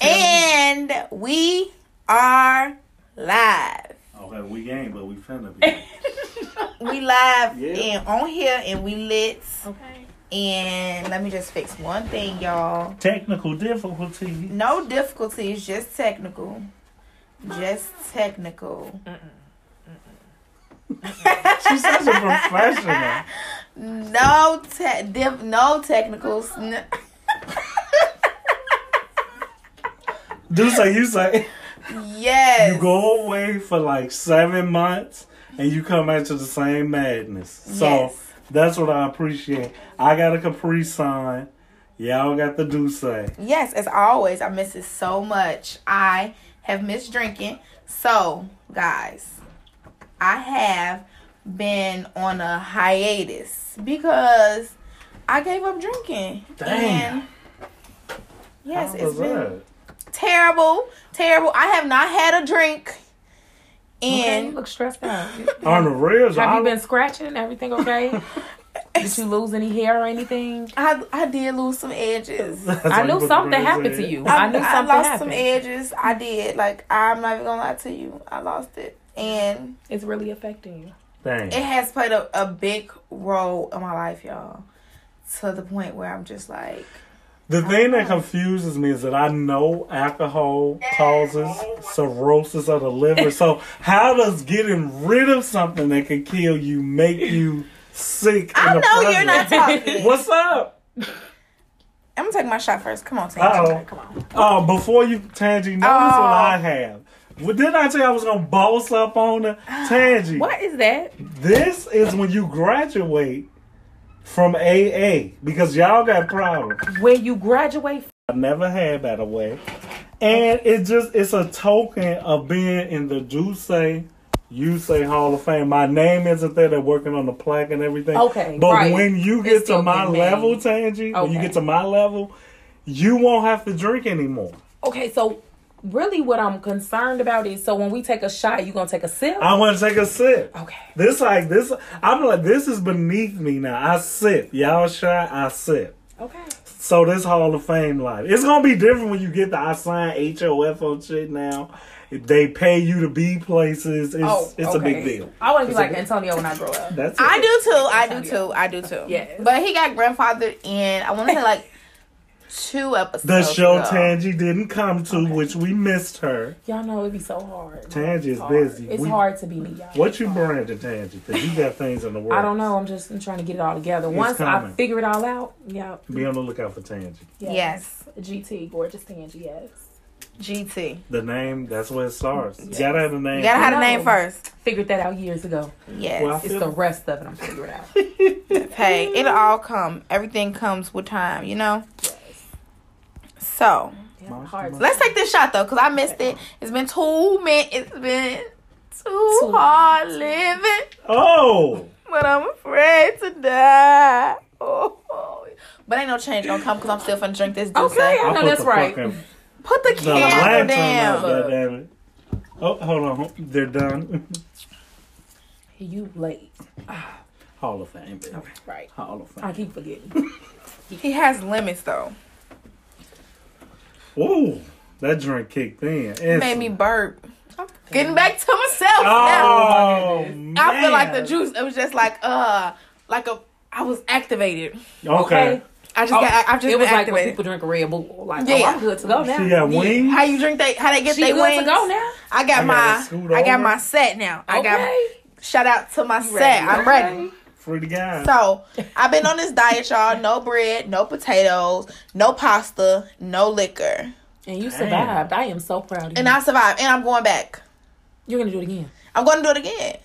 And we are live. Okay, we ain't, but we finna be. We live Yeah. and on here and we lit. Okay. And let me just fix one thing, y'all. Technical difficulties. No difficulties, just technical. Just technical. She's such a professional. No te- diff- no technicals. N- Do say you say yes. you go away for like seven months and you come back to the same madness. So Yes. that's what I appreciate. I got a Capri Sun. Y'all got the Douce. Yes, as always, I miss it so much. I have missed drinking. So, guys, I have been on a hiatus because I gave up drinking. Damn. And yes, it's been that? Terrible, terrible. I have not had a drink. Okay, And you look stressed out. On the real, Have I, you been scratching? Everything okay? Did you lose any hair or anything? I, I did lose some edges. I knew something happened to you. I, I knew something happened. I lost happened. some edges. I did. Like I'm not even gonna lie to you. I lost it, and It's really affecting you. Dang. it has played a, a big role in my life, y'all. To the point where I'm just like, The thing that confuses me is that I know alcohol causes cirrhosis of the liver. So how does getting rid of something that can kill you make you sick? I in the know you're not talking. What's up? I'm gonna take my shot first. Come on, Tangy. Oh, Come on. oh! Before you, Tangy, notice Oh. what I oh. have. Well, didn't I tell you I was gonna boss up on the Tangy? What is that? This is when you graduate from AA because y'all got problems. When you graduate, I never had by the way. And it just it's a token of being in the Say You Say Hall of Fame. My name isn't there, they're working on the plaque and everything. Okay, But right. when you It's get to my level, made. Tangy, when you get to my level, you won't have to drink anymore. okay, so really what I'm concerned about is so when we take a shot, you gonna take a sip? I want to take a sip. okay. This like this I'm like this is beneath me now. I sip. Y'all shot, I sip. Okay. So this Hall of Fame life. It's gonna be different when you get the I sign HOF on shit now. If they pay you to be places. It's Oh, it's a big deal. I want to be It's like Antonio when I grow up. That's I do too. I do too. I do too. Yeah. But he got grandfathered in. I want to say like two episodes. The show ago. Tangy didn't come to, Okay. which we missed her. Y'all know it'd be so hard. Tangy is hard. busy. It's We- hard to be me, y'all. What you branding Tangy? Because you got things in the world. I don't know. I'm just I'm trying to get it all together. Once I coming. figure it all out, yeah. Be on the lookout for Tangy. Yes. GT, gorgeous Tangy, yes. GT. The name, that's where it starts. You gotta have a name. You gotta have a name first. Figured that out years ago. Yes. Well, It's feel- the rest of it I'm figuring out. hey, it'll all come. Everything comes with time, you know? So, Yeah, hard. let's take this shot though, because I missed it. It's been two minutes. It's been too Too hard living, Oh! but I'm afraid to die. Oh. But ain't no change gonna come because I'm still finna drink this Douce. Okay, eh? I know put that's right. fucking- Put the The candle lantern down. up, goddammit. Oh, hold on. They're done. You late. Hall of Fame, baby. Okay, right. Hall of Fame. I keep forgetting. He has limits though. Ooh, that drink kicked in. It made me burp. Getting back to myself Oh, now. man. I feel like the juice. It was just like uh, like a. I was activated. Okay. I just Oh, got. I've just it was been like when activated. people drink a Red Bull. Like, Yeah. oh, I'm good to go now. She got Yeah. wings. How you drink that? How they get She their wings? to go now. I got I my. I got my set now. I got. Okay. Shout out to my You set. ready, I'm okay. ready. Free the guy. So I've been on this diet, y'all. No bread, no potatoes, no pasta, no liquor, And you Damn. survived. I am so proud of you. and I survived. And I'm going back. You're gonna do it again. I'm going to do it again.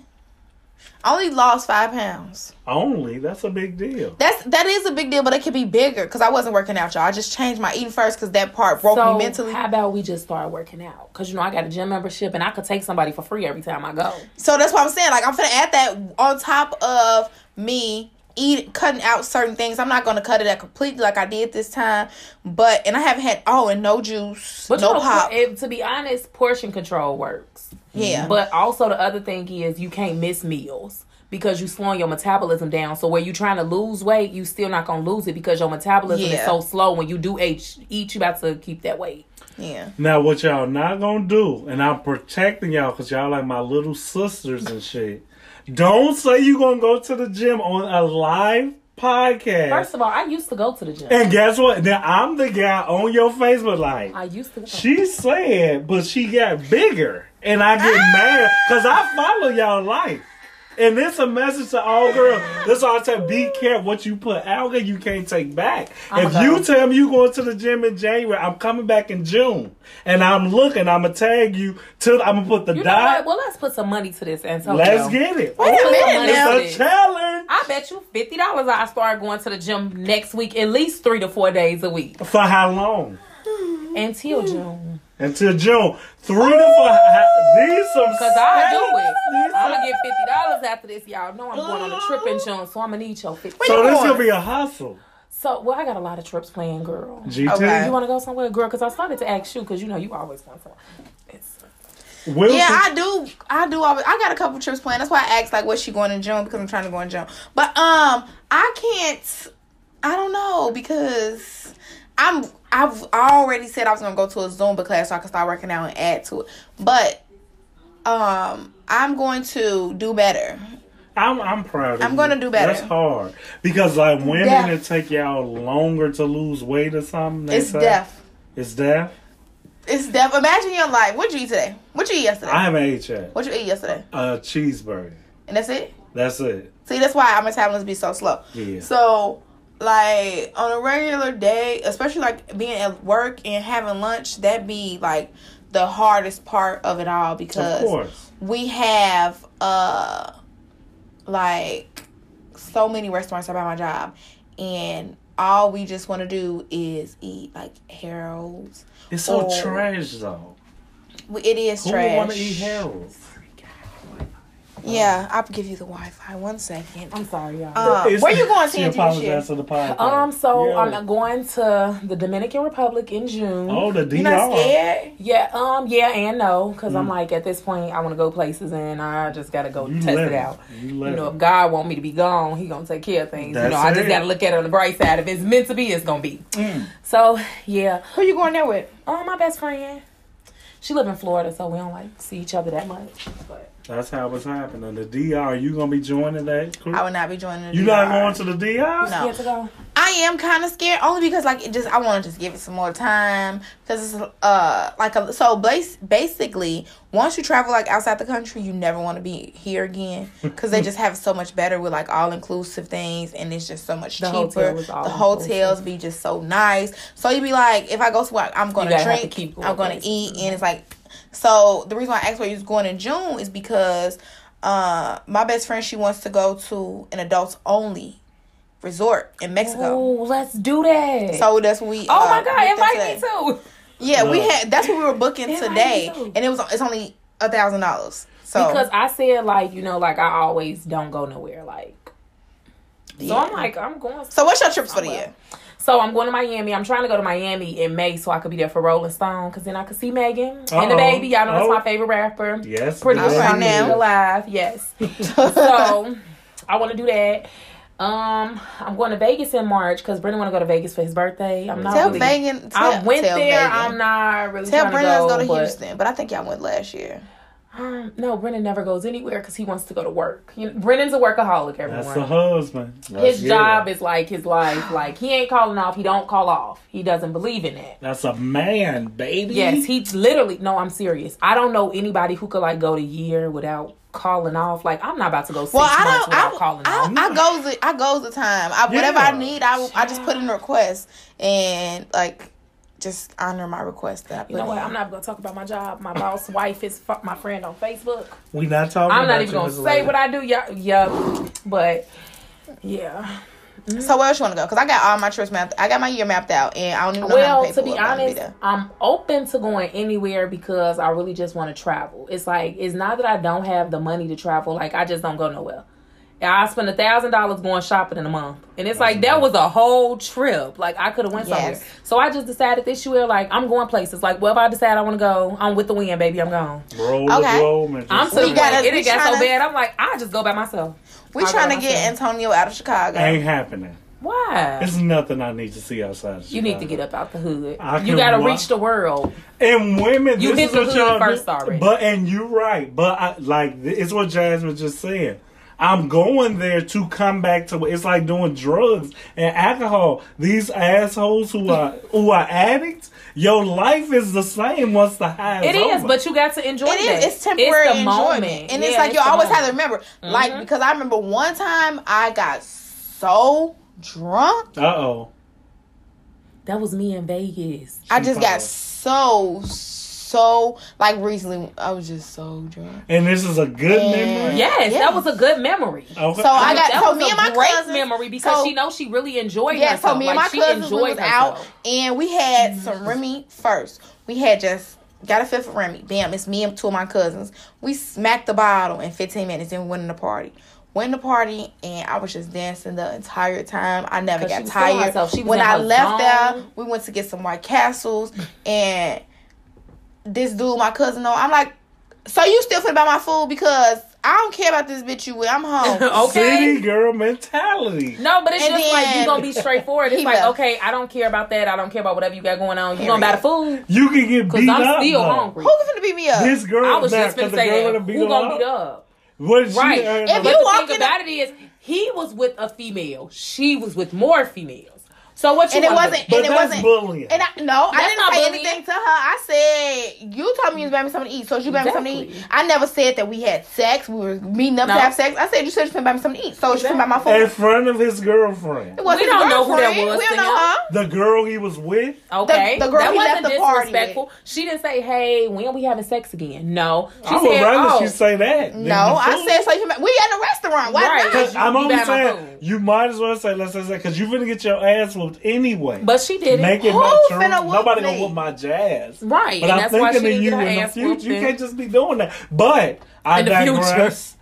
I only lost five pounds. Only. That's a big deal. That's that is a big deal, but it could be bigger because I wasn't working out, y'all. I just changed my eating first because that part broke so me mentally. how about we just start working out? Cause you know I got a gym membership and I could take somebody for free every time I go. So that's what I'm saying. Like I'm gonna add that on top of me eat cutting out certain things. I'm not gonna cut it out completely like I did this time, but and I haven't had oh and no juice, But no you know, pop. if- to be honest, portion control works. yeah, But also the other thing is you can't miss meals because you slowing your metabolism down. So where you trying to lose weight, you still not gonna lose it because your metabolism is so slow. When you do eat, eat you about to keep that weight. Yeah. Now, what y'all not gonna do, and I'm protecting y'all because y'all like my little sisters and shit. Don't say you gonna go to the gym on a live podcast. First of all, I used to go to the gym. and guess what? Now I'm the guy on your Facebook live. I used to. Go. She said, but she got bigger, and I get mad ah! because I follow y'all life. And this a message to all girls. This all I tell be careful what you put out there. You can't take back. I'ma if you tell me you going to the gym in January, I'm coming back in June, and I'm looking. I'm gonna tag you to. I'm gonna put the You dot. Well, let's put some money to this, Antonio. Let's get it. Wait a Put some money minute now. It's a challenge I bet you fifty dollars. I start going to the gym next week, at least three to four days a week for how long? until June. Until June. Three to four. These some. Cause I do it. I'm gonna get fifty dollars after this. Y'all know I'm going on a trip in June, so I'm gonna need your fifty. So this going? gonna be a hustle. So, well, I got a lot of trips planned, girl. GT. Okay. You want to go somewhere, girl? Because I started to ask you, because you know you always want somewhere. It's Wilson- Yeah, I do. I do. Always, I got a couple trips planned. That's why I asked like, what's she going in June? Because I'm trying to go in June. But um, I can't. I don't know because I'm. I've already said I was gonna go to a Zumba class so I can start working out and add to it. But um, I'm going to do better. I'm I'm proud. Of I'm you. gonna do better. That's hard because like women Deaf. it take y'all longer to lose weight or something. It's deaf. It's deaf. It's deaf. Imagine your life. What'd you eat today? What'd you eat yesterday? I haven't ate yet. What'd you eat yesterday? A cheeseburger. And that's it. That's it. See, that's why our metabolism be so slow. Yeah. So, like on a regular day, especially like being at work and having lunch, that be like the hardest part of it all Of because course. we have uh like so many restaurants about my job and all we just want to do is eat like Harold's. It's so Oh. trash though. It is Who trash. would want to eat Harold's? Yeah, I'll give you the Wi-Fi. One second. I'm sorry, y'all. Uh, It's- where you going, She Sandy? this apologized to the podcast. um, so Yo. I'm going to the Dominican Republic in June. Oh, the DR. You not scared? Yeah, um, yeah, and no, because I'm Mm. like at this point I want to go places and I just gotta go You test it out. You You living. know, if God want me to be gone, He gonna take care of things. That's you That's know, I just it. gotta look at it on the bright side. If it's meant to be, it's gonna be. Mm. So yeah, Who you going there with? oh my best friend, she live in Florida, so we don't like see each other that much. But That's how it's happening. The DR. You gonna be joining that? crew? I would not be joining the You DR. not going to the DR? No. to go. I am kind of scared only because like it just I want to just give it some more time because it's uh like a, so bas- basically once you travel like outside the country you never want to be here again because they just have so much better with like all inclusive things and it's just so much The cheaper. hotel the hotels be just so nice. So you be like if I go to work I'm gonna gotta drink, keep going I'm gonna eat, and it's like so the reason why I asked why you was going in June is because uh my best friend she wants to go to an adults only resort in Mexico. Oh, let's do that. So that's what we. oh uh, my God, booked invite today. me too. Yeah, we had. That's what we were booking Invite today, and it was. It's only a thousand dollars. So Because I said like you know like I always don't go nowhere like. So Yeah. I'm like I'm going. So what's your trips for the year? well. Year? So I'm going to Miami. I'm trying to go to Miami in May so I could be there for Rolling Stone because then I could see Megan and the baby. Y'all know that's Oh. my favorite rapper. Yes. Pretty yes, Okay, sure it now. is. alive. Yes. so I want to do that. Um, I'm going to Vegas in March because Brendan want to go to Vegas for his birthday. I'm not Tell really. Megan. Tell, I went tell there. Megan. I'm not really Tell trying Brendan to go. let's go to but- Houston, but I think y'all went last year. Um, no, Brendan never goes anywhere because he wants to go to work. You know, Brendan's a workaholic. Everyone. That's the husband. his Let's job it. is like his life. Like he ain't calling off. He don't call off. He doesn't believe in it. That's a man, baby. Yes, he literally. No, I'm serious. I don't know anybody who could like go to year without calling off. Like I'm not about to go six Well, I months don't. without I, calling I, off. I, goes. the- I goes the time. I, Whatever I need, I I just put in a request and like just honor my request that I put You know what? in. I'm not gonna talk about my job. My boss wife is fu- my friend on Facebook. We not talking. I'm not about even gonna say Lady. what I do. Yeah, yeah. But yeah. So where else you want to go? Because I got all my trips mapped. I got my year mapped out, and I don't even know how to pay to for be it, but gonna honest. I'm open to going anywhere because I really just want to travel. It's like it's not that I don't have the money to travel. Like I just don't go nowhere. And I spent a thousand dollars going shopping in a month, and it's like that was a whole trip. Like I could have went somewhere. Yes. So I just decided this year, like I'm going places. Like, well, if I decide I want to go, I'm with the wind, baby. I'm gone. Roll Okay. globe I'm so We gotta- it we ain't got so bad. I'm like, I just go by myself. We I'll trying go to get myself. Antonio out of Chicago. ain't happening. Why? It's nothing I need to see outside. Of You need to get up out the hood. I You gotta wa- reach the world. And women, You this hit is the what hood y'all first do. already. But and you're right, but I, like it's what Jasmine just said. I'm going there to come back to. It's like doing drugs and alcohol. These assholes who are who are addicts. Your life is the same once the high is It is, over. but you got to enjoy It that. is. It's temporary the enjoyment, moment. and it's Yeah, like you always moment. have to remember, like Mhm. because I remember one time I got so drunk, uh oh. That was me in Vegas. I just got followed. so so like recently I was just so drunk. And this is a good And- memory. Yes, Yeah. that was a good memory. Okay. So I got that so was me a and my great cousins, memory because so- she knows she really enjoyed Yeah, herself. so me and Like, my she cousins we enjoyed was out and we had mm. some Remy first. We had just got a fifth of Remy. Damn, it's me and two of my cousins. We smacked the bottle in 15 minutes and we went in the party. Went in the party and I was just dancing the entire time. I never 'Cause she got was tired. herself. She was when I her left there, we went to get some White Castles and this dude, my cousin, know I'm like, so you still finna buy my food because I don't care about this bitch you with. I'm home. okay. City girl mentality. No, but it's And just like you then- gonna be straightforward. It's like, left. okay, I don't care about that. I don't care about whatever you got going on. You gonna buy the food You can get because beat I'm up. still though. hungry. Who finna beat me up? This girl, I was now, just 'cause gonna the say girl that. done beat Who gonna up. beat up? What she, Right. If But you the walk thing in about it is, he was with a female. She was with more females. So what you And it wasn't- do? but and it that's wasn't- bullying. And I no, I didn't say bullying. anything to her. I said you told me you was buying me something to eat, so you buying me something to eat. I never said that we had sex. We were meeting up No. to have sex. I said you said you finna buy me something to eat, so you finna buy my food. in front of his girlfriend. It wasn't We don't know who that was We don't know him. her. The girl he was with. Okay, The- the girl that he wasn't left the party disrespectful. She didn't say, "Hey, when are we having sex again?" No, she I would said, rather "Oh, she say that. No, I said so. You finna, we at a restaurant. Why Right. not? I'm You only saying you might as well say let's say because you finna get your ass whooped anyway. But she did Make it it Who not true. finna whoop Nobody me? gonna whoop my jazz. right, But and I'm that's why she thinking of you in the future. You can't just be doing that. But I In the digress.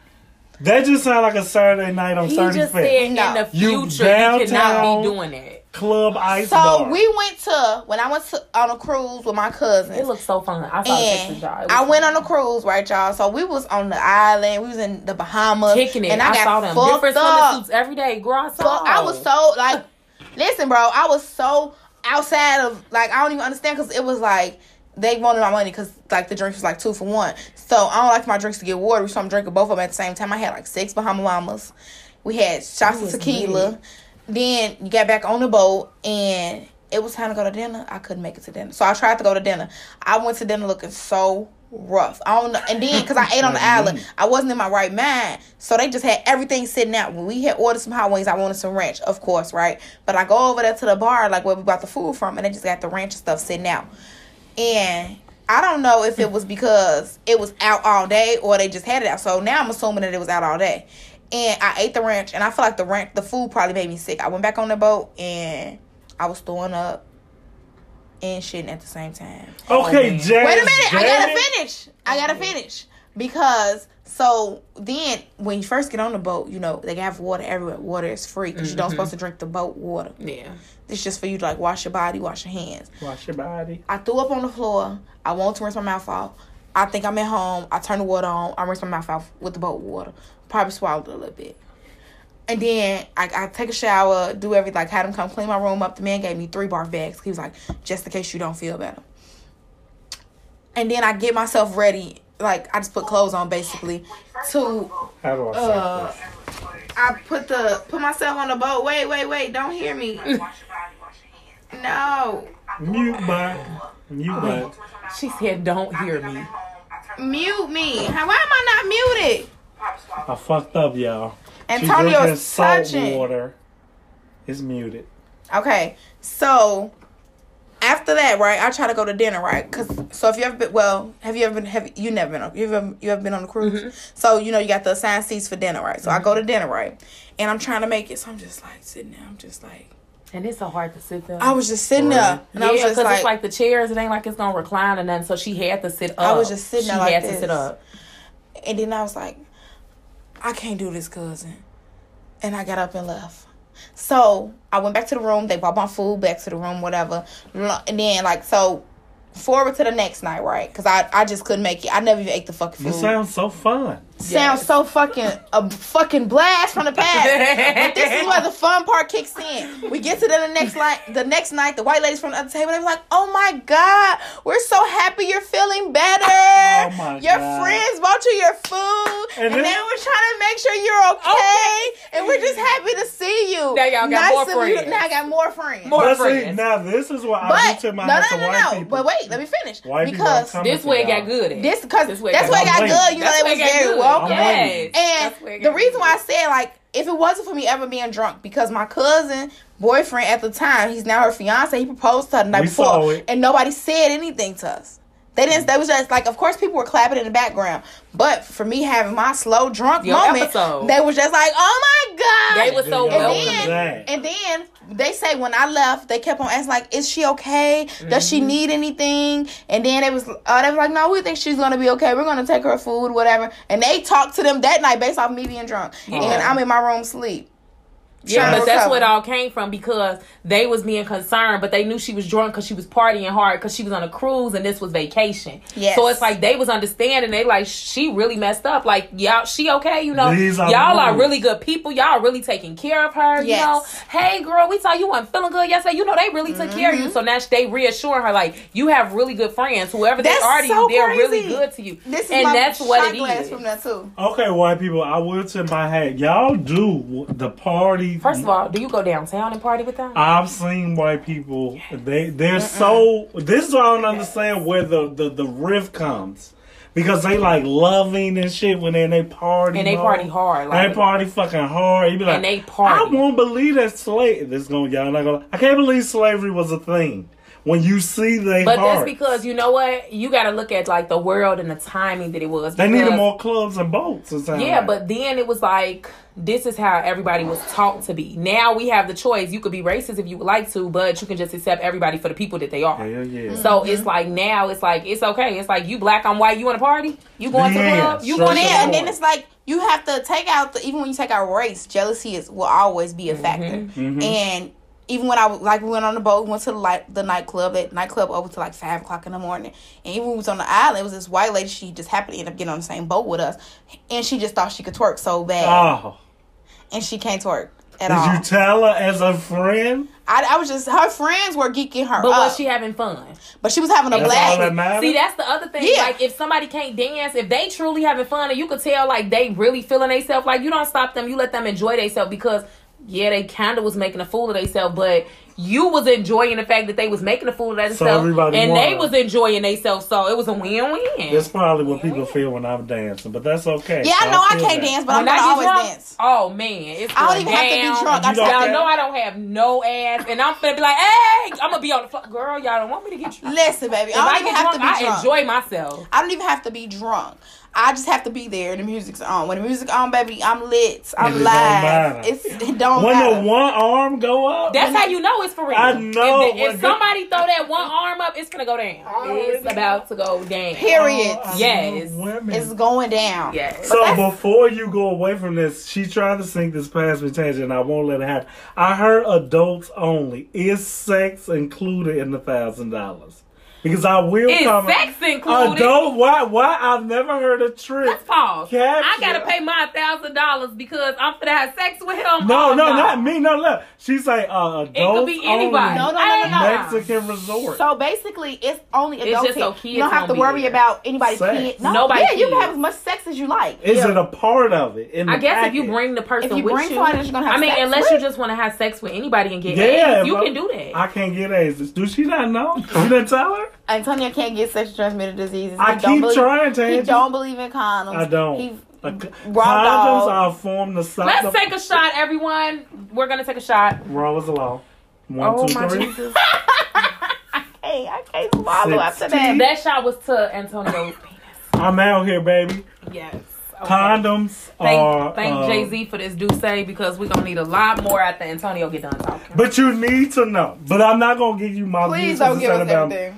That just sounds like a Saturday night on He 35th. just said No. in the You future you, cannot downtown- be doing that. Club Ice So Bar. we went to when I went to on a cruise with my cousins. It looked so fun. I saw pictures, and y'all. It was I went fun. on a cruise, right, y'all? So we was on the island. We was in the Bahamas, kicking it. and I, I, got saw them fucked different up. swimsuits every day. Girl, I saw. Fuck, I was so like, listen, bro, I was so outside of like I don't even understand because it was like they wanted my money because like the drinks was like two for one. So I don't like my drinks to get watery, so I'm drinking both of them at the same time. I had like six Bahama Llamas. We had shots of tequila. Then you got back on the boat and it was time to go to dinner. I couldn't make it to dinner, so I tried to go to dinner. I went to dinner looking so rough. I don't know, and then because I ate on the island, I wasn't in my right mind. So they just had everything sitting out. When we had ordered some hot wings, I wanted some ranch, of course, right? But I go over there to the bar, like where we got the food from, and they just got the ranch and stuff sitting out. And I don't know if it was because it was out all day or they just had it out. So now I'm assuming that it was out all day. And I ate the ranch, and I feel like the ranch, the food probably made me sick. I went back on the boat, and I was throwing up and shitting at the same time. okay, man. Jazz. Wait a minute, I gotta finish. I gotta finish because so then when you first get on the boat, you know they have water everywhere. Water is free because you don't mm-hmm. supposed to drink the boat water. Yeah. It's just for you to like wash your body, wash your hands. Wash your body. I threw up on the floor. I want to rinse my mouth off. I think I'm at home. I turn the water on. I rinse my mouth off with the boat water. Probably swallowed a little bit. And then I, I take a shower, do everything, like had him come clean my room up. The man gave me three barf bags. He was like, just in case you don't feel better. And then I get myself ready. Like I just put clothes on basically to I uh I put the put myself on the boat. Wait, wait, wait, don't hear me. No. this? Mute button. Mute button. She said, "Don't hear me." Mute me. Why am I not muted? I fucked up, y'all. She drinking Antonio's salt touching. water. It's muted. Okay, so after that, right? I try to go to dinner, right? Cause so if you ever been, well, have you ever been? Have you never been? On, you ever you ever been on a cruise? Mm-hmm. So you know you got the assigned seats for dinner, right? So I go to dinner, right? And I'm trying to make it. So I'm just like sitting there. I'm just like And it's so hard to sit there. I was just sitting there, Right. and I was yeah, just because like, it's like the chairs. It ain't like it's gonna recline or nothing. So she had to sit up. I was just sitting She there like had to sit up. and then I was like, I can't do this, cousin. and I got up and left. So I went back to the room. They brought my food back to the room, whatever. And then like so, forward to the next night, right? Because I I just couldn't make it. I never even ate the fucking This food. sounds so fun. Sounds Yes. so fucking a fucking blast from the past. but this is where the fun part kicks in. We get to the next night. The next night, the white ladies from the other table. They're like, "Oh my god, we're so happy you're feeling better. Oh my your God. friends bought you your food, And and, this- they were trying to make sure you're okay. And we're just happy to see you. Now y'all got more of you- friends. Now I got more friends. More But see, friends. now this is what I but do to my no, to no, no, white no. people. But wait, let me finish. White because This way it got good. at. this because This way that's got where it got good. good. You know, That's they where was it very good. Welcome. Yes. And That's where it the reason why I said like if it wasn't for me ever being drunk, because my cousin boyfriend at the time, he's now her fiance, he proposed to her the night We before, saw it. and nobody said anything to us. They didn't. They was just like, of course, people were clapping in the background, but for me having my slow drunk Your moment, episode. they was just like, oh my god. They was so Yeah, and welcome. then, and then they say when I left, they kept on asking like, "Is she okay? Does she need anything?" And then it was, uh, they was like, "No, we think she's gonna be okay. We're gonna take her food, whatever." And they talked to them that night based off me being drunk, and I'm in my room sleep. Yeah, Trying but that's recover. what it all came from because they was being concerned, but they knew she was drunk because she was partying hard because she was on a cruise and this was vacation. Yes. So it's like they was understanding. They like she really messed up. Like y'all, she okay? You know, These are y'all are rules. really good people. Y'all really taking care of her. Yes. You know, hey girl, we saw you weren't feeling good yesterday. You know, they really took care of Mm-hmm. you. So now they reassure her like you have really good friends. Whoever That's they are to so you, they're really good to you. This is and my that's shot what it glass is. from that too. Okay, white people, I will tip my hat. Y'all do the party. First of all, do you go downtown and party with them? I've seen white people. They they're so. This is why I don't understand where the the the rift comes. Because they like loving and shit when they in they party And they mode. party hard, Like, they party fucking hard. You be like, And they party. I won't believe that slave. This going y'all not gonna. I can't believe slavery was a thing. When you see they But hearts. that's because you know what you got to look at like the world and the timing that it was. they needed more clubs and boats. Or something. Yeah, but then it was like this is how everybody was taught to be. Now we have the choice. You could be racist if you would like to, but you can just accept everybody for the people that they are. hell yeah. So it's like now it's like it's okay. It's like you black, I'm white. You want to party? You going to the club? You sure, going And to then, and then it's like you have to take out the even when you take out race, jealousy is will always be a factor. Mm-hmm. And even when I was- like we went on the boat, we went to the light, the nightclub. That nightclub open to like five o'clock in the morning. And even when we was on the island, it was this white lady. She just happened to end up getting on the same boat with us, and she just thought she could twerk so bad, Oh, and she can't twerk at did all. Did you tell her as a friend? I, I was just her friends were geeking her But up, was she having fun? but she was having a That's all that blast. See, that's the other thing. Yeah. Like, if somebody can't dance, if they truly having fun, and you could tell, like, they really feeling themselves, like, you don't stop them. You let them enjoy themselves because, yeah, they kind of was making a fool of themselves, but you was enjoying the fact that they was making a fool of themselves, everybody and won. they was enjoying themselves. So it was a win-win. That's probably what people feel when I'm dancing, but that's okay. Yeah, I know I feel can't that. dance, but I'm When I gonna always drunk, dance. Oh man, it's I don't going even have to be drunk. I You just don't have Y'all to know I don't have no ass, and I'm gonna be like, hey, I'm gonna be on the floor. Girl, y'all don't want me to get drunk. Listen, baby, If I I don't even get have drunk, to be I enjoy myself. I don't even have to be drunk. I just have to be there. And the music's on. When the music on, baby, I'm lit. I'm It don't live. It's it don't When matter. the one arm go up, That's how you know it's for real. I know, If, the- if but somebody throw that one arm up, it's gonna go down. It's about to go down. Period. Oh, Yes. women. it's going down. Yes. So before you go away from this, she tried to sink this past me tangent, and I won't let it happen. I heard adults only. Is sex included in the thousand dollars? Because I will Is come. sex included? Adult? Why? Why? I've never heard a trick. Let's pause. Capture. I gotta pay my thousand dollars because I'm finna have sex with him. No, Oh, no, not me. No, look. She say uh, adults It could be anybody. No, no, no, Hey, no, no. Mexican resort. So basically, it's only It's adults just here. so kids you don't have to worry there. about anybody's Sex. kids. No, Nobody yeah, you can have as much sex as you like. Is Yeah. it a part of it? In I the guess if you bring the person If you with bring you, somebody that you're gonna have I mean, sex unless with. you just want to have sex with anybody and get Yeah, AIDS, you can do that. I can't get AIDS. Do she not know? You didn't tell her? Antonio can't get sexually transmitted diseases. I He don't keep believe- trying, He Tangent. don't believe in condoms. I don't. He, Like, raw condoms dog. are formed to stop Let's the take a shot, everyone. We're gonna take a shot. raw as a law. One, Oh two, my three. Jesus! Hey, I can't swallow after that. that shot was to Antonio's penis. I'm out here, baby. Yes. Okay. Condoms are. Thank, thank uh, Jay Z for this do say because we're gonna need a lot more after Antonio get done talking. But you need to know. But I'm not gonna give you my Please views don't give us about everything.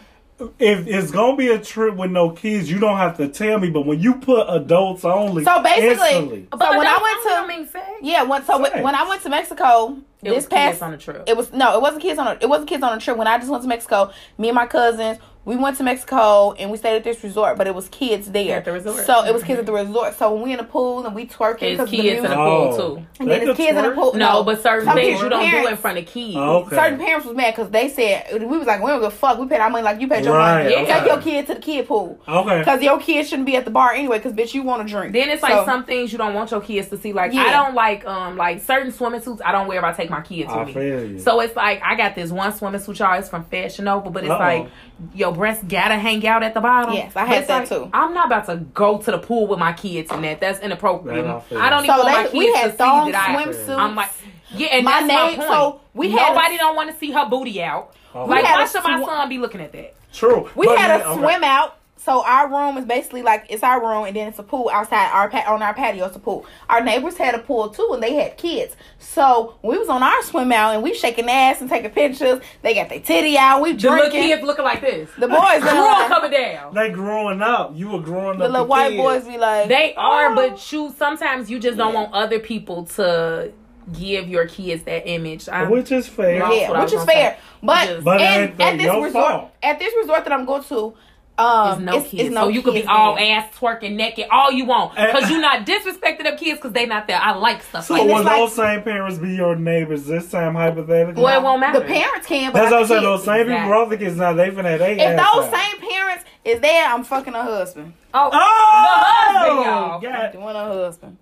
If it's gonna be a trip with no kids, you don't have to tell me. But when you put adults only, So basically- instantly, So when I went to- I mean. Yeah, when, so when, when I went to Mexico It this was past kids on a trip. it was no, it wasn't kids on a it wasn't kids on a trip. When I just went to Mexico, me and my cousins, we went to Mexico and we stayed at this resort, but it was kids there. At the resort. So it was kids at the resort. So when we in the pool and we twerking It's because of the kids in the pool Oh. too. and then there's could kids in the pool. No, but certain Some things you don't do in front of kids. Okay. Certain parents was mad because they said we was like we don't give a fuck. We paid our money like you paid your Right, money. okay. Take your kid to the kid pool okay. because your kid shouldn't be at the bar anyway. Because bitch, you want to drink. Then it's like some things you don't want your kids to see. Like Yeah. I don't like um like certain swimming suits. I don't wear if I take my kids I with me. feel you. So it's like I got this one swimming suit, y'all. It's from Fashion Nova, but it's Uh-oh. like your breasts gotta hang out at the bottom. Yes, I had it's that like, too. I'm not about to go to the pool with my kids in that. That's inappropriate. That I. I don't even So want my kids we to had see that I. swimsuits. I'm like, yeah, and My that's name- my point. so we had Nobody a- don't want to see her booty out. Oh. Like, why a should my son be looking at that? True. We But had then- a okay. swim out. So our room is basically like it's our room, and then it's a pool outside our pa- on our patio. It's a pool. Our neighbors had a pool too, and they had kids. So we was on our swim out, and we shaking ass and taking pictures. They got their titty out. We drinking. The little drinking. kids looking like this. The boys, Girl like, coming down. They growing up. You were growing the up. little the white kids. boys be like, They are, "Oh." but you sometimes you just don't want other people to give your kids that image. I'm, which is fair. Yeah, which is fair. say. But, But it and at this resort, fault. at this resort that I'm going to, um, There's no it's, kids, it's no so you could be all there. ass twerking naked, all you want, because you're not disrespecting them kids because they not there. I like stuff So like And will like- those same parents be your neighbors this time hypothetically? Well, it won't matter. The parents can, but That's what I'm saying. Those same people Exactly. brought the kids now. They finna they If ass those out. same parents is there, I'm fucking a husband. Oh, Oh, the husband, y'all. God. Doing a husband.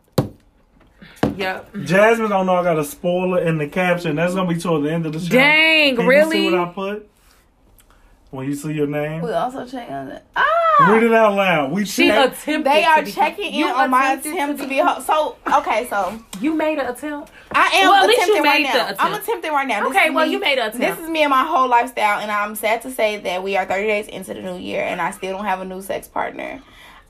Yep. Jasmine don't know I got a spoiler in the caption. That's gonna be toward the end of the show. Dang, Can really? You see what I put? When you see your name, We also check on it. Ah, read it out loud. We She check- attempted. they are to be- checking in on my attempt to be a. So okay, so You made an attempt. I am Well, at least you attempting right the now. attempt. I'm attempting right now. This Okay, well, me- you made an attempt. This is me and my whole lifestyle, and I'm sad to say that we are 30 days into the new year, and I still don't have a new sex partner.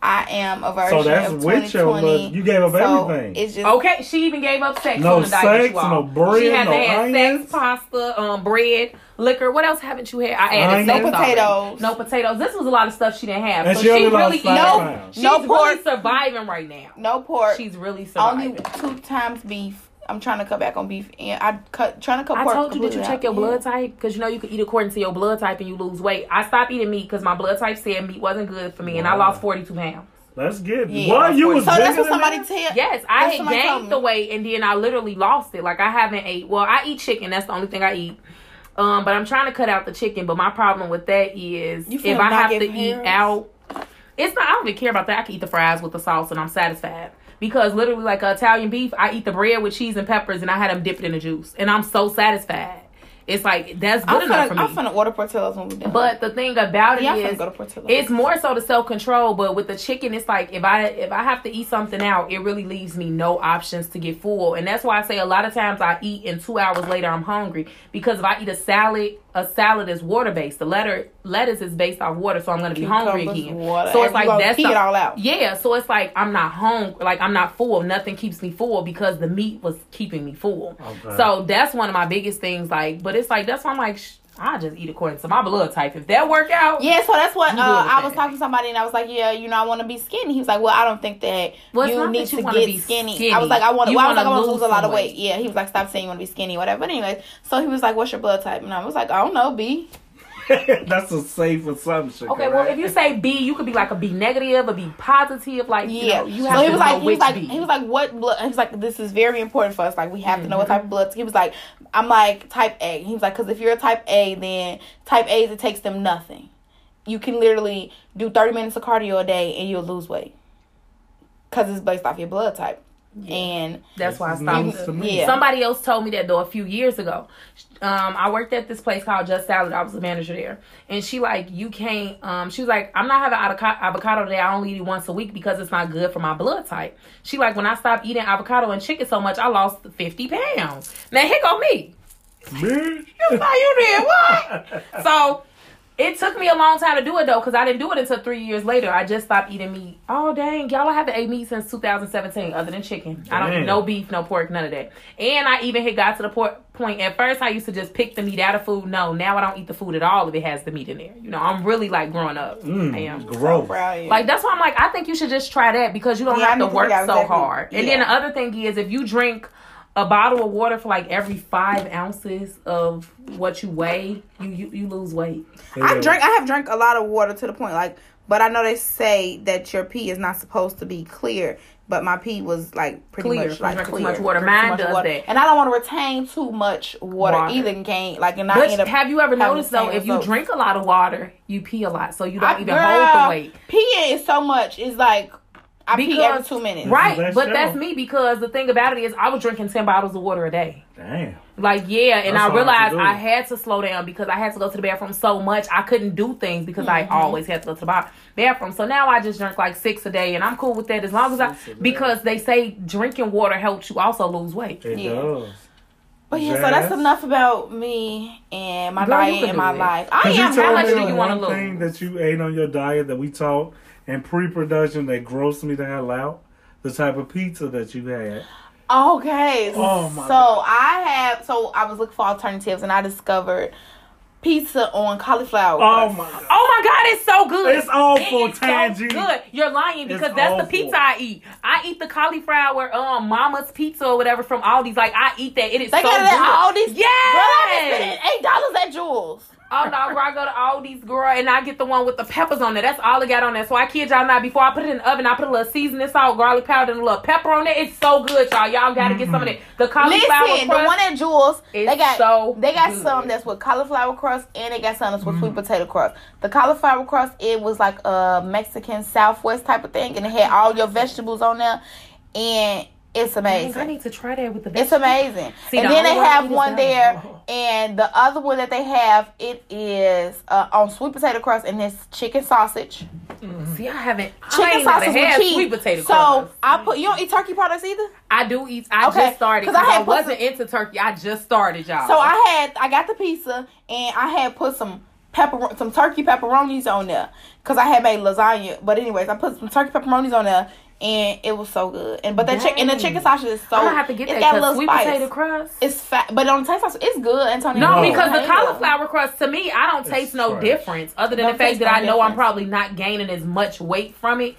I am a version So that's of with your 2020. look. You gave up so everything. It's just Okay, she even gave up sex No on the sex, you all. no bread, She had no to have onions. sex, pasta, um, bread, liquor. What else haven't you had? I added Onions. sex No already. potatoes. No potatoes. This was a lot of stuff she didn't have. And so she only she's lost really five no, pounds. she's No really surviving right now. no pork. She's really surviving. only two times beef. I'm trying to cut back on beef, and I cut trying to cut I pork. told you, did you check out. your blood Yeah. type? Because you know you can eat according to your blood type and you lose weight. I stopped eating meat because my blood type said meat wasn't good for me, and I lost 42 pounds. Let's get. Yeah, What you was so that's what somebody that? tell. Yes, I had gained the weight and then I literally lost it. Like I haven't ate. Well, I eat chicken. That's the only thing I eat. Um, but I'm trying to cut out the chicken. But my problem with that is if I have get to eat hairs? out, it's not. I don't even care about that. I can eat the fries with the sauce and I'm satisfied. Because literally, like Italian beef, I eat the bread with cheese and peppers, and I had them dipped in the juice, and I'm so satisfied. It's like that's good I'm enough finna, for me. I'm finna order Portillo's when we done. But the thing about it yeah, I'm is, go to Portillo's. it's more so the self control, but with the chicken, it's like if I if I have to eat something out, it really leaves me no options to get full, and that's why I say a lot of times I eat and two hours later I'm hungry because if I eat a salad, a salad is water based. The letter lettuce is based off water, so I'm gonna be hungry again. water, So it's you like that's pee the- it all out. Yeah, so it's like I'm not hungry, like I'm not full. Nothing keeps me full because the meat was keeping me full. Okay. So that's one of my biggest things. Like, but it's like that's why I'm like. Sh- I just eat according to my blood type. If that work out, Yeah, so that's what uh, I was talking to somebody and I was like, yeah, you know, I want to be skinny. He was like, well, I don't think that Well, you need that you to get skinny. skinny. I was like, I want to. Well, I was like, I wanna lose lose a lot of weight. weight. Yeah, he was like, stop saying you want to be skinny, whatever. But anyway, so he was like, what's your blood type? And I was like, I don't know, B. That's a safe assumption. Okay, well, if you say B, you could be like a B negative, a B positive. Like, Yeah, you, know, you have so he to was know like, he was like, B. he was like, what blood? He was like, this is very important for us. Like, we have to know what Mm-hmm. type of blood. He was like, I'm like type A. He was like, because if you're a type A, then type A's it takes them nothing. You can literally do 30 minutes of cardio a day and you'll lose weight because it's based off your blood type. And That's why I stopped. news to me. Yeah. Somebody else told me that though a few years ago. Um, I worked at this place called Just Salad. I was the manager there, and she like, you can't. Um, she was like, I'm not having avoca- avocado today. I only eat it once a week because it's not good for my blood type. She like, when I stopped eating avocado and chicken so much, I lost 50 pounds. Now here go me. Bitch. How you did what? so it took me a long time to do it though, because I didn't do it until three years later. I just stopped eating meat. Oh dang, y'all I haven't ate meat since 2017, other than chicken. I don't eat no beef, no pork, none of that. And I even had got to the por- point. At first, I used to just pick the meat out of food. No, now I don't eat the food at all if it has the meat in there. You know, I'm really like growing up. Mm, I am. gross. Proud. Like that's why I'm like, I think you should just try that because you don't Yeah, have need to work so hard. And then the other thing is, if you drink a bottle of water for like every five ounces of what you weigh, you you, you lose weight. I drink. I have drank a lot of water to the point like, but I know they say that your pee is not supposed to be clear. But my pee was like pretty Clear much like drinking too much water. Drinking Mine much does water. that. and I don't want to retain too much water, Water. either. and Gain like and not But end up. have you ever noticed though, if you drink a lot of water, you pee a lot, so you don't I- even girl, hold the weight. Peeing is so much. It's like I pee every Because- two minutes. Right, That's but true. that's me because the thing about it is I was drinking ten bottles of water a day. Damn. Like yeah, and That's I realized do. I had to slow down because I had to go to the bathroom so much. I couldn't do things because I Mm-hmm. always had to go to the bathroom. So now I just drink like six a day, and I'm cool with that as long as I Six a because they say drinking water helps you also lose weight. It Yeah. does. But yeah, so that's enough about me and my Girl, diet and my it. life. I Cause you am. told how much me do you wanna one lose? thing that you ate on your diet that we taught in pre-production that grossed me the hell out. The type of pizza that you had. Okay. Oh, my so God. I have so I was looking for alternatives and I discovered pizza on cauliflower. Oh my god. Oh my god, it's so good. It's awful, It is so Tangy. good. You're lying because It's that's awful. the pizza I eat. I eat the cauliflower um mama's pizza or whatever from Aldi's. Like I eat that. It is They so got it good. at Aldi's. Yes. Girl, I been eight dollars at Jewel's. Oh no, girl, I go to Aldi's, girl, and I get the one with the peppers on it. That's all I got on there. So I kid y'all not. Before I put it in the oven, I put a little seasoning salt, garlic powder, and a little pepper on it. It's so good, y'all. Y'all gotta get some of it. The cauliflower Listen, the one at Jewel's, they got so they got good. some that's with cauliflower crust and they got some that's with sweet mm-hmm. potato crust. The cauliflower crust it was like a Mexican Southwest type of thing, and it had all your vegetables on there, and it's amazing. I need to try that with the. It's amazing. See, and the then they I have one there, and the other one that they have it is uh, on sweet potato crust, and it's chicken sausage, See, I haven't. I chicken never sausage with cheese. sweet potato so crust. I put you don't eat turkey products either. I do eat. I Okay, just started because I I, had put wasn't into turkey. I just started, y'all. So I had I got the pizza and I had put some pepper some turkey pepperonis on there because I had made lasagna. But anyways, I put some turkey pepperonis on there. And it was so good, and but that chicken and the chicken sausage is so. I'm gonna have to get it's that got a because little sweet spice. potato crust. It's fat, but on taste sauce, it's good. Antonio. No, No. because the cauliflower crust to me, I don't taste no trash. difference other than Don't the fact that no I know I'm probably not gaining as much weight from it.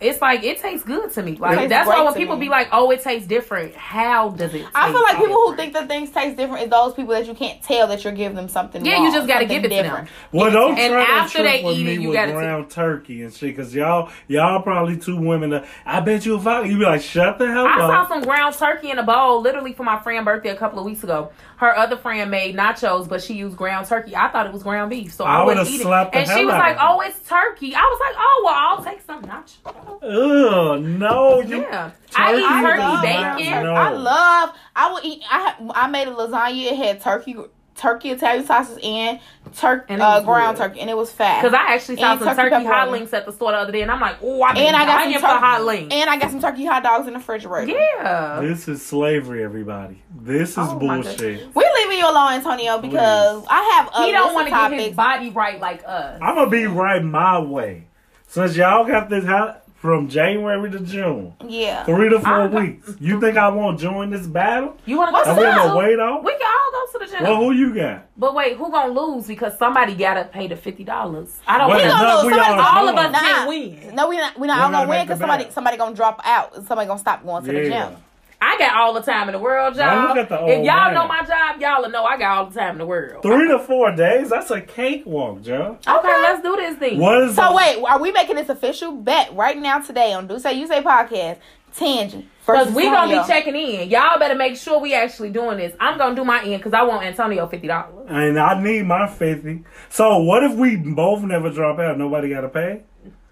It's like it tastes good to me. Like that's why when people me. be like, "Oh, it tastes different," how does it? I feel like people who think that things taste different is those people that you can't tell that you're giving them something. Yeah, you just gotta give it to them. different. Well, don't And try to after trick they with eat me it, you with gotta ground turkey and shit, cause y'all y'all probably two women. That, I bet you if I you be like, shut the hell up I saw some ground turkey in a bowl, literally for my friend's birthday a couple of weeks ago. Her other friend made nachos, but she used ground turkey. I thought it was ground beef, so I I, would've wouldn't eat it. slapped the And she was like, "Oh, it's turkey." I was like, "Oh, well, I'll take some nachos." Ugh, no, you. Yeah, I Turkey eat turkey love bacon. No. I love. I would eat. I I made a lasagna. It had turkey, turkey Italian sausage and turkey And uh, was ground good. turkey, and it was fat. Because I actually saw And some turkey turkey, hot links at the store the other day, and I'm like, oh, I've and I got dying some for turkey, hot links. and I got some turkey hot dogs in the refrigerator. yeah. This is slavery, everybody. This is Oh, bullshit. We're leaving you alone, Antonio, because I have a He don't want to get his body right like us. I'm gonna be right my way. Since y'all got this hot from January to June, yeah. three to 4 I'm- weeks. You think I won't join this battle? You want to What's go to we the gonna gym? wait off? We can all go to the gym. Well, who you got? but wait, who gonna lose? Because somebody gotta pay the fifty dollars. I don't Well, We want gonna lose. we Somebody, all all of us join. Nah. can win. No, we not. We not We all gonna win because the somebody battle. somebody gonna drop out. And somebody gonna stop going to the gym. I got all the time in the world, Now y'all. look at the old If y'all man. know my job, y'all will know I got all the time in the world. Three to four days? That's a cakewalk, Joe. Okay, let's do this thing. What is So wait, are we making this official bet right now today on Do Say You Say podcast? Tangent Because versus we gonna be checking in. Y'all better make sure we actually doing this. I'm gonna do my end because I want Antonio fifty dollars. And I need my 50. So what if we both never drop out? Nobody got to pay?